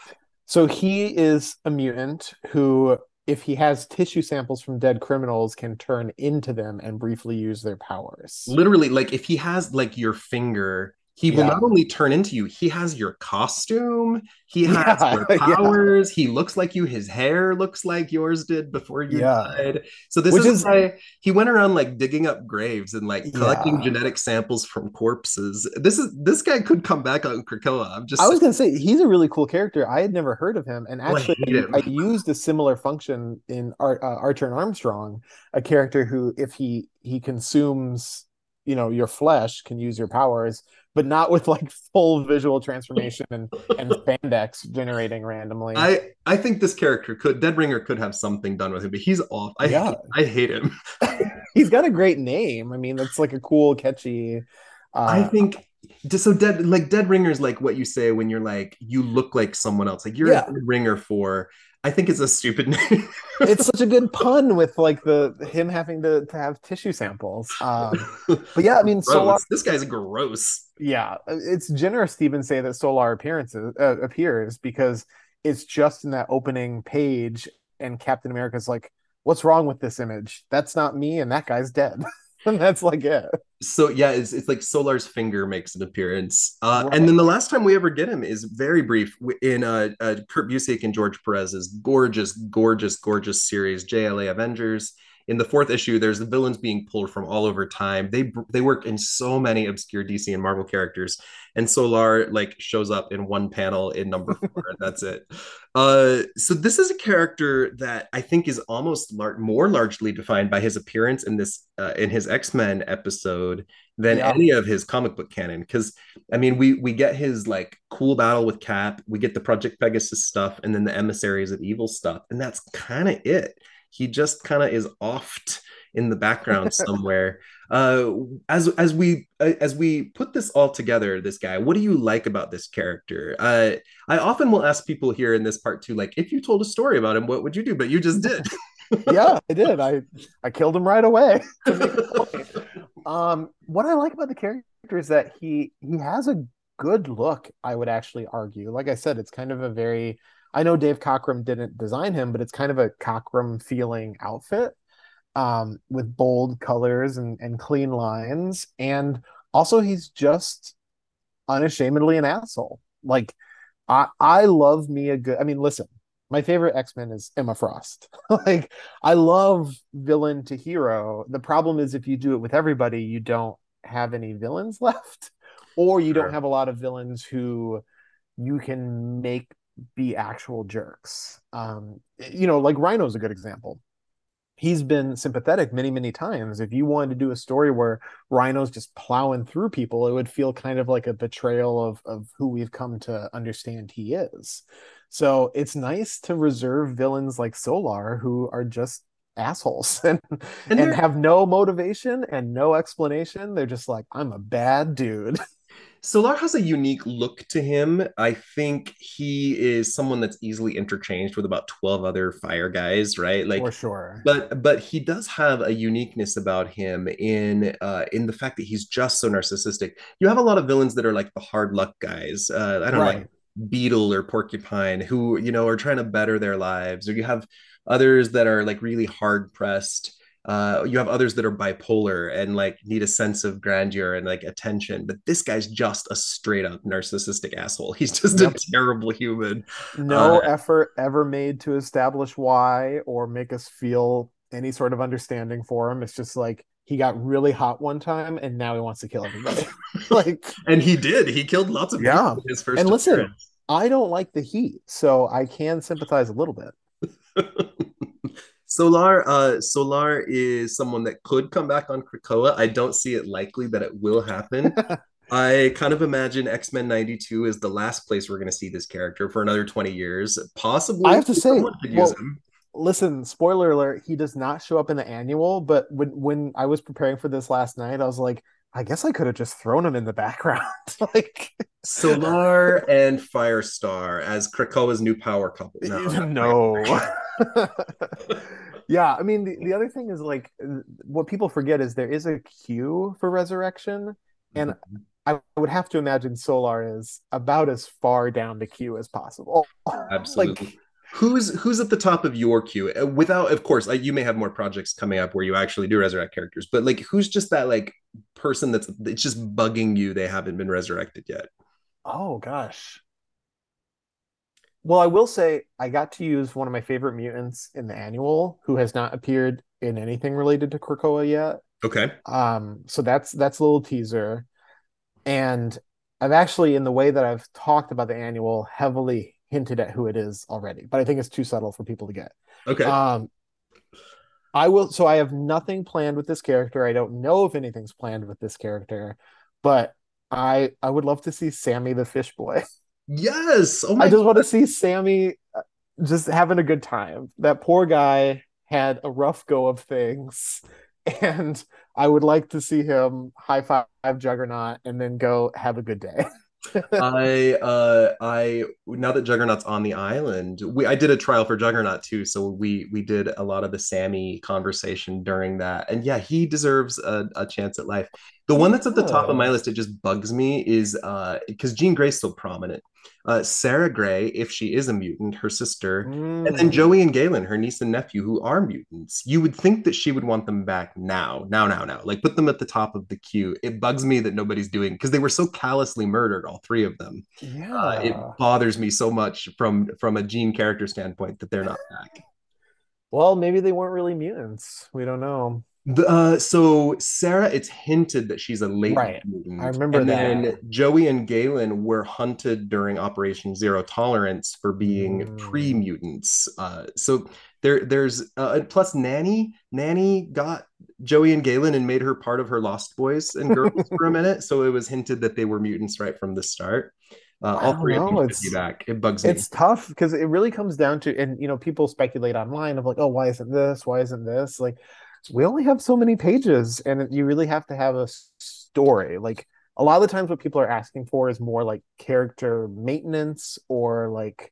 So he is a mutant who if he has tissue samples from dead criminals can turn into them and briefly use their powers literally like if he has like your finger he will not only turn into you, he has your costume, he has yeah, your (laughs) powers, yeah. he looks like you, his hair looks like yours did before you died. So this Which is why he went around like digging up graves and like collecting genetic samples from corpses. This is this guy could come back on Krakoa. I'm just I was gonna say he's a really cool character. I had never heard of him, and actually oh, I, I, used a similar function in Ar- uh, Archer and Armstrong, a character who if he he consumes you know your flesh can use your powers but not with like full visual transformation and and spandex generating randomly. I I think this character could Dead Ringer could have something done with him, but he's off. I yeah. I hate him. (laughs) (laughs) he's got a great name. I mean, that's like a cool, catchy. Uh, I think so. Dead like Dead Ringer is like what you say when you're like you look like someone else. Like you're yeah. a ringer for I think it's a stupid name. (laughs) it's such a good pun with like the him having to, to have tissue samples. Um, but yeah, I mean, (laughs) Solarr. This guy's gross. Yeah, it's generous to even say that Solarr appearances uh, appears because it's just in that opening page, and Captain America's like, "What's wrong with this image? That's not me, and that guy's dead." (laughs) (laughs) and that's like it. So yeah, it's, it's like Solarr's finger makes an appearance, uh, right. and then the last time we ever get him is very brief in uh, uh, Kurt Busiek and George Perez's gorgeous, gorgeous, gorgeous series JLA Avengers in the fourth issue there's the villains being pulled from all over time they they work in so many obscure dc and marvel characters and Solarr like shows up in one panel in number four and that's it uh so this is a character that i think is almost lar- more largely defined by his appearance in this uh, in his x-men episode than yeah. any of his comic book canon because i mean we we get his like cool battle with cap we get the project pegasus stuff and then the emissaries of evil stuff and that's kind of it he just kind of is oft in the background (laughs) somewhere. Uh, as as we uh, as we put this all together, this guy, what do you like about this character? Uh, I often will ask people here in this part too, like, if you told a story about him, what would you do? But you just did. (laughs) yeah, I did. I I killed him right away. (laughs) um, what I like about the character is that he he has a good look. I would actually argue. Like I said, it's kind of a very I know Dave Cockrum didn't design him, but it's kind of a Cockrum feeling outfit um, with bold colors and, and clean lines. And also, he's just unashamedly an asshole. Like, I, I love me a good, I mean, listen, my favorite X-Men is Emma Frost. (laughs) like, I love villain to hero. The problem is if you do it with everybody, you don't have any villains (laughs) left, or you sure. don't have a lot of villains who you can make be actual jerks. Um, you know, like Rhino's a good example. He's been sympathetic many, many times. If you wanted to do a story where Rhino's just plowing through people, it would feel kind of like a betrayal of of who we've come to understand he is. So it's nice to reserve villains like Solarr who are just assholes (laughs) and and, and have no motivation and no explanation. They're just like, I'm a bad dude. (laughs) Solarr has a unique look to him. I think he is someone that's easily interchanged with about 12 other fire guys, right? Like for sure. But but he does have a uniqueness about him in uh in the fact that he's just so narcissistic. You have a lot of villains that are like the hard luck guys. Uh I don't right. know like Beetle or Porcupine who, you know, are trying to better their lives. Or you have others that are like really hard pressed uh, you have others that are bipolar and like need a sense of grandeur and like attention but this guy's just a straight up narcissistic asshole. (laughs) He's just yep. a terrible human. No uh, effort ever made to establish why or make us feel any sort of understanding for him. It's just like he got really hot one time and now he wants to kill everybody. (laughs) (laughs) Like and he did. He killed lots of people. yeah his first and listen i don't like the heat so i can sympathize a little bit Solarr, uh, Solarr is someone that could come back on Krakoa. I don't see it likely that it will happen. (laughs) I kind of imagine X Men '92 is the last place we're going to see this character for another 20 years. Possibly, I have to say, well, listen, spoiler alert: he does not show up in the annual. But when when I was preparing for this last night, I was like, I guess I could have just thrown him in the background. (laughs) like Solarr (laughs) and Firestar as Krakoa's new power couple. No. no. Yeah, I mean the, the other thing is like what people forget is there is a queue for resurrection, and mm-hmm. I would have to imagine Solarr is about as far down the queue as possible. (laughs) Absolutely. like, who's who's at the top of your queue uh, without of course like, you may have more projects coming up where you actually do resurrect characters but like who's just that like person that's it's just bugging you they haven't been resurrected yet oh gosh well i will say i got to use one of my favorite mutants in the annual who has not appeared in anything related to krakoa yet okay um so that's that's a little teaser and i've actually in the way that i've talked about the annual heavily hinted at who it is already, but I think it's too subtle for people to get. Okay. Um, I will. So I have nothing planned with this character. I don't know if anything's planned with this character, but I I would love to see Sammy the Fish Boy. (laughs) Yes. Oh I just God. want to see Sammy uh, just having a good time. That poor guy had a rough go of things, (laughs) and I would like to see him high five Juggernaut and then go have a good day. (laughs) I uh I now that Juggernaut's on the island, we I did a trial for Juggernaut too, so we we did a lot of the Sammy conversation during that, and yeah, he deserves a, a chance at life. The one that's at the top of my list, it just bugs me, is uh because Jean Grey's so prominent. Uh, Sarah Grey, if she is a mutant, her sister, mm. and then Joey and Gailyn, her niece and nephew, who are mutants. You would think that she would want them back now, now, now, now. Like put them at the top of the queue. It bugs me that nobody's doing because they were so callously murdered, all three of them. Yeah, uh, it bothers me so much from from a Jean character standpoint that they're not back. Well, maybe they weren't really mutants. We don't know. The, uh, so Sarah, it's hinted that she's a late right. mutant. I remember and that. then Joey and Gailyn were hunted during Operation Zero Tolerance for being mm. pre-mutants. Uh, so there, there's uh, plus Nanny. Nanny got Joey and Gailyn and made her part of her Lost Boys and Girls for a (laughs) minute. So it was hinted that they were mutants right from the start. Uh, all three know, of them be back. It bugs me. It's tough because it really comes down to, and you know, people speculate online of like, oh, why isn't this? Why isn't this? Like, we only have so many pages and you really have to have a story. Like a lot of the times what people are asking for is more like character maintenance or like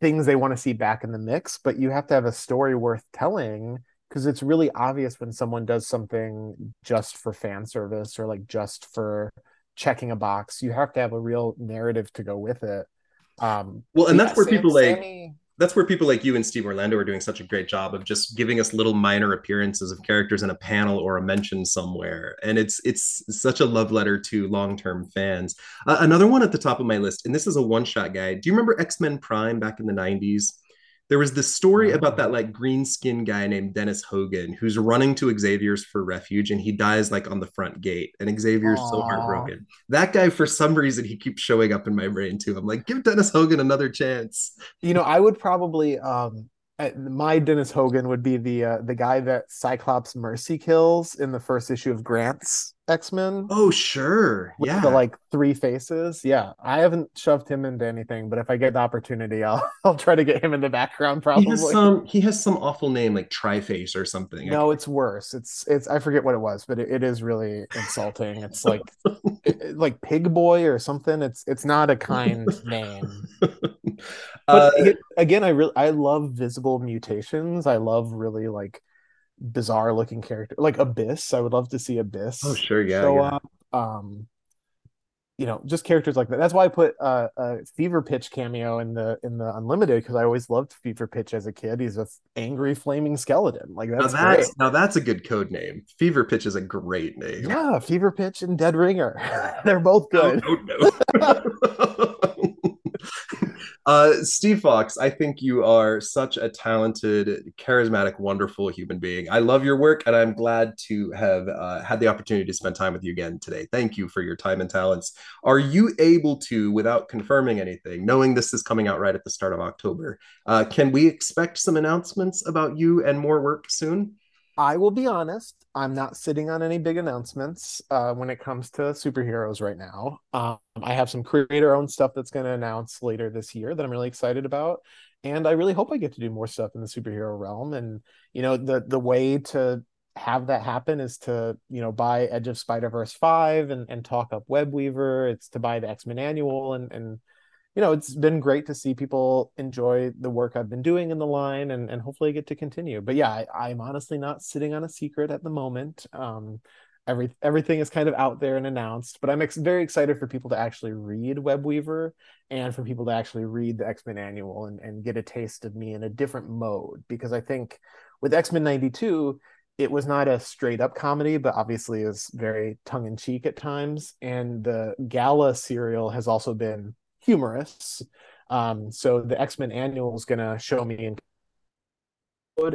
things they want to see back in the mix but you have to have a story worth telling because it's really obvious when someone does something just for fan service or like just for checking a box. You have to have a real narrative to go with it. Um well and that's where people like Sammy, that's where people like you and Steve Orlando are doing such a great job of just giving us little minor appearances of characters in a panel or a mention somewhere, and it's it's such a love letter to long term fans. Uh, another one at the top of my list, and this is a one shot guy. Do you remember X Men Prime back in the '90s? There was this story about that like green skin guy named Dennis Hogan who's running to Xavier's for refuge and he dies like on the front gate and Xavier's Aww. so heartbroken. That guy for some reason he keeps showing up in my brain too. I'm like give Dennis Hogan another chance. You know, I would probably um my Dennis Hogan would be the uh, the guy that Cyclops Mercy kills in the first issue of Grant's X Men. Oh sure, yeah, the like three faces. Yeah, I haven't shoved him into anything, but if I get the opportunity, (laughs) I'll I'll try to get him in the background. Probably he has some he has some awful name like Triface or something. No, it's worse. It's it's I forget what it was, but it, it is really insulting. It's like (laughs) it, like Pig Boy or something. It's it's not a kind (laughs) name. But uh, it, again, I really I love visible mutations. I love really like bizarre looking character like Abyss. I would love to see Abyss. Oh sure, yeah. Show yeah. up. Um, you know, just characters like that. That's why I put uh, a Fever Pitch cameo in the in the Unlimited because I always loved Fever Pitch as a kid. He's a angry flaming skeleton. Like that's now that's, now that's a good code name. Fever Pitch is a great name. Yeah, Fever Pitch and Dead Ringer. (laughs) They're both good. No, no, no. (laughs) Uh, Steve Foxe, I think you are such a talented, charismatic, wonderful human being. I love your work, and I'm glad to have uh, had the opportunity to spend time with you again today. Thank you for your time and talents. Are you able to, without confirming anything, knowing this is coming out right at the start of October, uh, can we expect some announcements about you and more work soon? I will be honest, I'm not sitting on any big announcements uh, when it comes to superheroes right now. Um, I have some creator owned stuff that's going to announce later this year that I'm really excited about. And I really hope I get to do more stuff in the superhero realm. And, you know, the, the way to have that happen is to you know buy Edge of Spider Verse five and and talk up Webweaver. It's to buy the X Men annual and and you know it's been great to see people enjoy the work I've been doing in the line and and hopefully get to continue. But yeah, I, I'm honestly not sitting on a secret at the moment. Um, every everything is kind of out there and announced but i'm ex- very excited for people to actually read webweaver and for people to actually read the x-men annual and, and get a taste of me in a different mode because i think with x-men 92 it was not a straight up comedy but obviously is very tongue-in-cheek at times and the gala serial has also been humorous um, so the x-men annual is going to show me in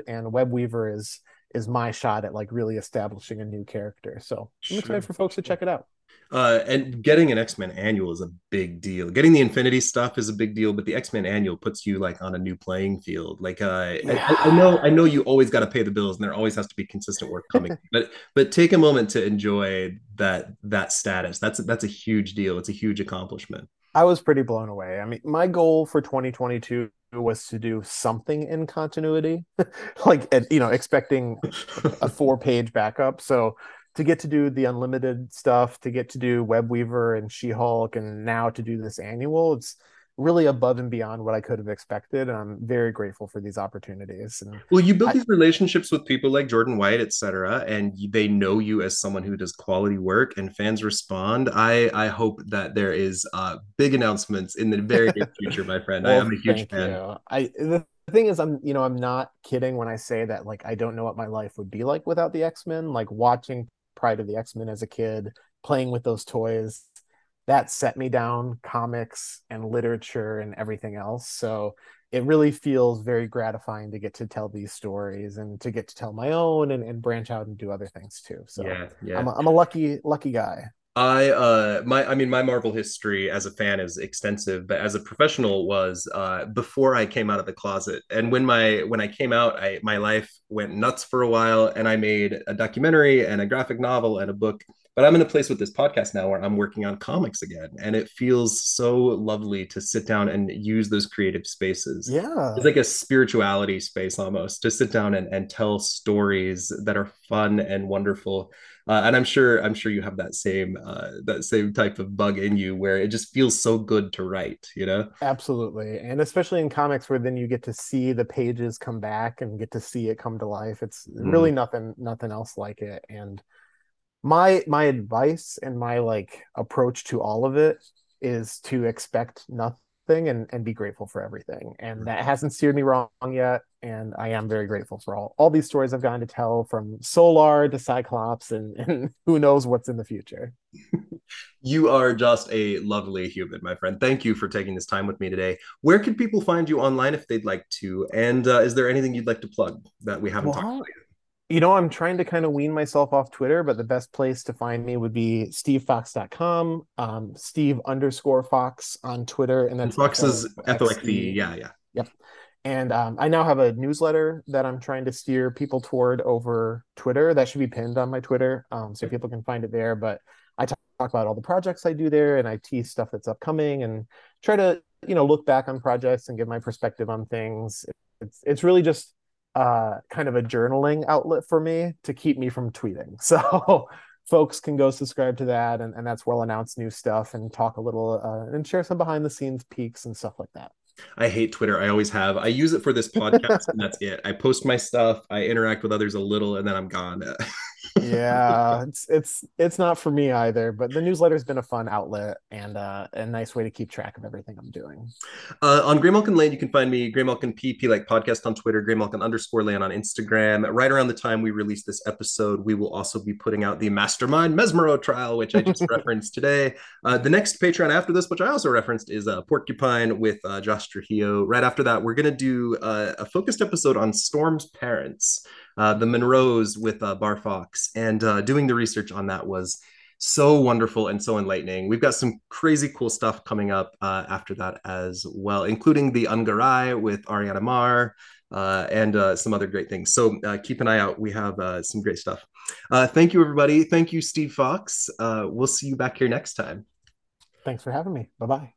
and webweaver is is my shot at like really establishing a new character. So I'm excited for folks to check it out. Uh, and getting an X-Men annual is a big deal. Getting the Infinity stuff is a big deal, but the X-Men annual puts you like on a new playing field. Like uh, yeah. I, I, know, I know you always got to pay the bills, and there always has to be consistent work coming. (laughs) but but take a moment to enjoy that that status. That's that's a huge deal. It's a huge accomplishment. I was pretty blown away. I mean, my goal for 2022 was to do something in continuity, (laughs) like you know, expecting a (laughs) four-page backup. So to get to do the unlimited stuff, to get to do Web Weaver and She-Hulk, and now to do this annual, it's really above and beyond what I could have expected. And I'm very grateful for these opportunities. And well, you build I, these relationships with people like Jordan White, etc., and they know you as someone who does quality work, and fans respond. I I hope that there is uh, big announcements in the very near (laughs) future, my friend. well, I am a huge fan. You. I the thing is, I'm you know I'm not kidding when I say that like I don't know what my life would be like without the X Men. Like watching Pryde of the X Men as a kid, playing with those toys that set me down comics and literature and everything else. So it really feels very gratifying to get to tell these stories and to get to tell my own and, and branch out and do other things too. So yeah, yeah. I'm, a, I'm a lucky, lucky guy. I uh my I mean my Marvel history as a fan is extensive, but as a professional was uh before I came out of the closet. And when my when I came out, I my life went nuts for a while and I made a documentary and a graphic novel and a book but I'm in a place with this podcast now where I'm working on comics again, and it feels so lovely to sit down and use those creative spaces. Yeah, it's like a spirituality space almost to sit down and, and tell stories that are fun and wonderful. Uh, and I'm sure I'm sure you have that same uh, that same type of bug in you where it just feels so good to write, you know? Absolutely, and especially in comics where then you get to see the pages come back and get to see it come to life. It's mm. really nothing nothing else like it, and my my advice and my like approach to all of it is to expect nothing and and be grateful for everything. And that hasn't steered me wrong yet. And i am very grateful for all all these stories i've gotten to tell from Solarr to cyclops and (laughs) and who knows what's in the future. You are just a lovely human my friend. Thank you for taking this time with me today. Where can people find you online if they'd like to? And uh, is there anything you'd like to plug that we haven't well, talked about yet you know, I'm trying to kind of wean myself off Twitter, but the best place to find me would be stevefoxe.com, um, Steve underscore Foxe on Twitter. And then Foxe is FOXE. Yeah, yeah. Yep. And um, I now have a newsletter that I'm trying to steer people toward over Twitter. That should be pinned on my Twitter, um, so people can find it there. But I talk about all the projects I do there, and I tease stuff that's upcoming, and try to you know look back on projects and give my perspective on things. It's it's really just uh, kind of a journaling outlet for me to keep me from tweeting. (laughs) So folks can go subscribe to that, and, and that's where I'll announce new stuff and talk a little uh, and share some behind the scenes peaks and stuff like that. I hate Twitter. I always have. I use it for this podcast, and that's it. I post my stuff, I interact with others a little, and then I'm gone. (laughs) yeah, it's it's it's not for me either. But the newsletter's been a fun outlet and uh, a nice way to keep track of everything I'm doing. Uh, on Graymalkin Lane, you can find me Graymalkin PP like podcast on Twitter, Graymalkin underscore Lane on Instagram. Right around the time we release this episode, we will also be putting out the Mastermind Mesmero trial, which I just (laughs) referenced today. Uh, the next Patreon after this, which I also referenced, is uh, Porcupine with uh, Josh Trujillo. Right after that, we're gonna do uh, a focused episode on Storm's parents uh, the Monroes with uh, Bar Fox, and uh, doing the research on that was so wonderful and so enlightening. We've got some crazy cool stuff coming up uh, after that as well, including the Ungarai with Ariana Mar uh, and uh, some other great things. So uh, keep an eye out. We have uh, some great stuff. Uh, thank you, everybody. Thank you, Steve Foxe. we'll see you back here next time. Thanks for having me. Bye bye.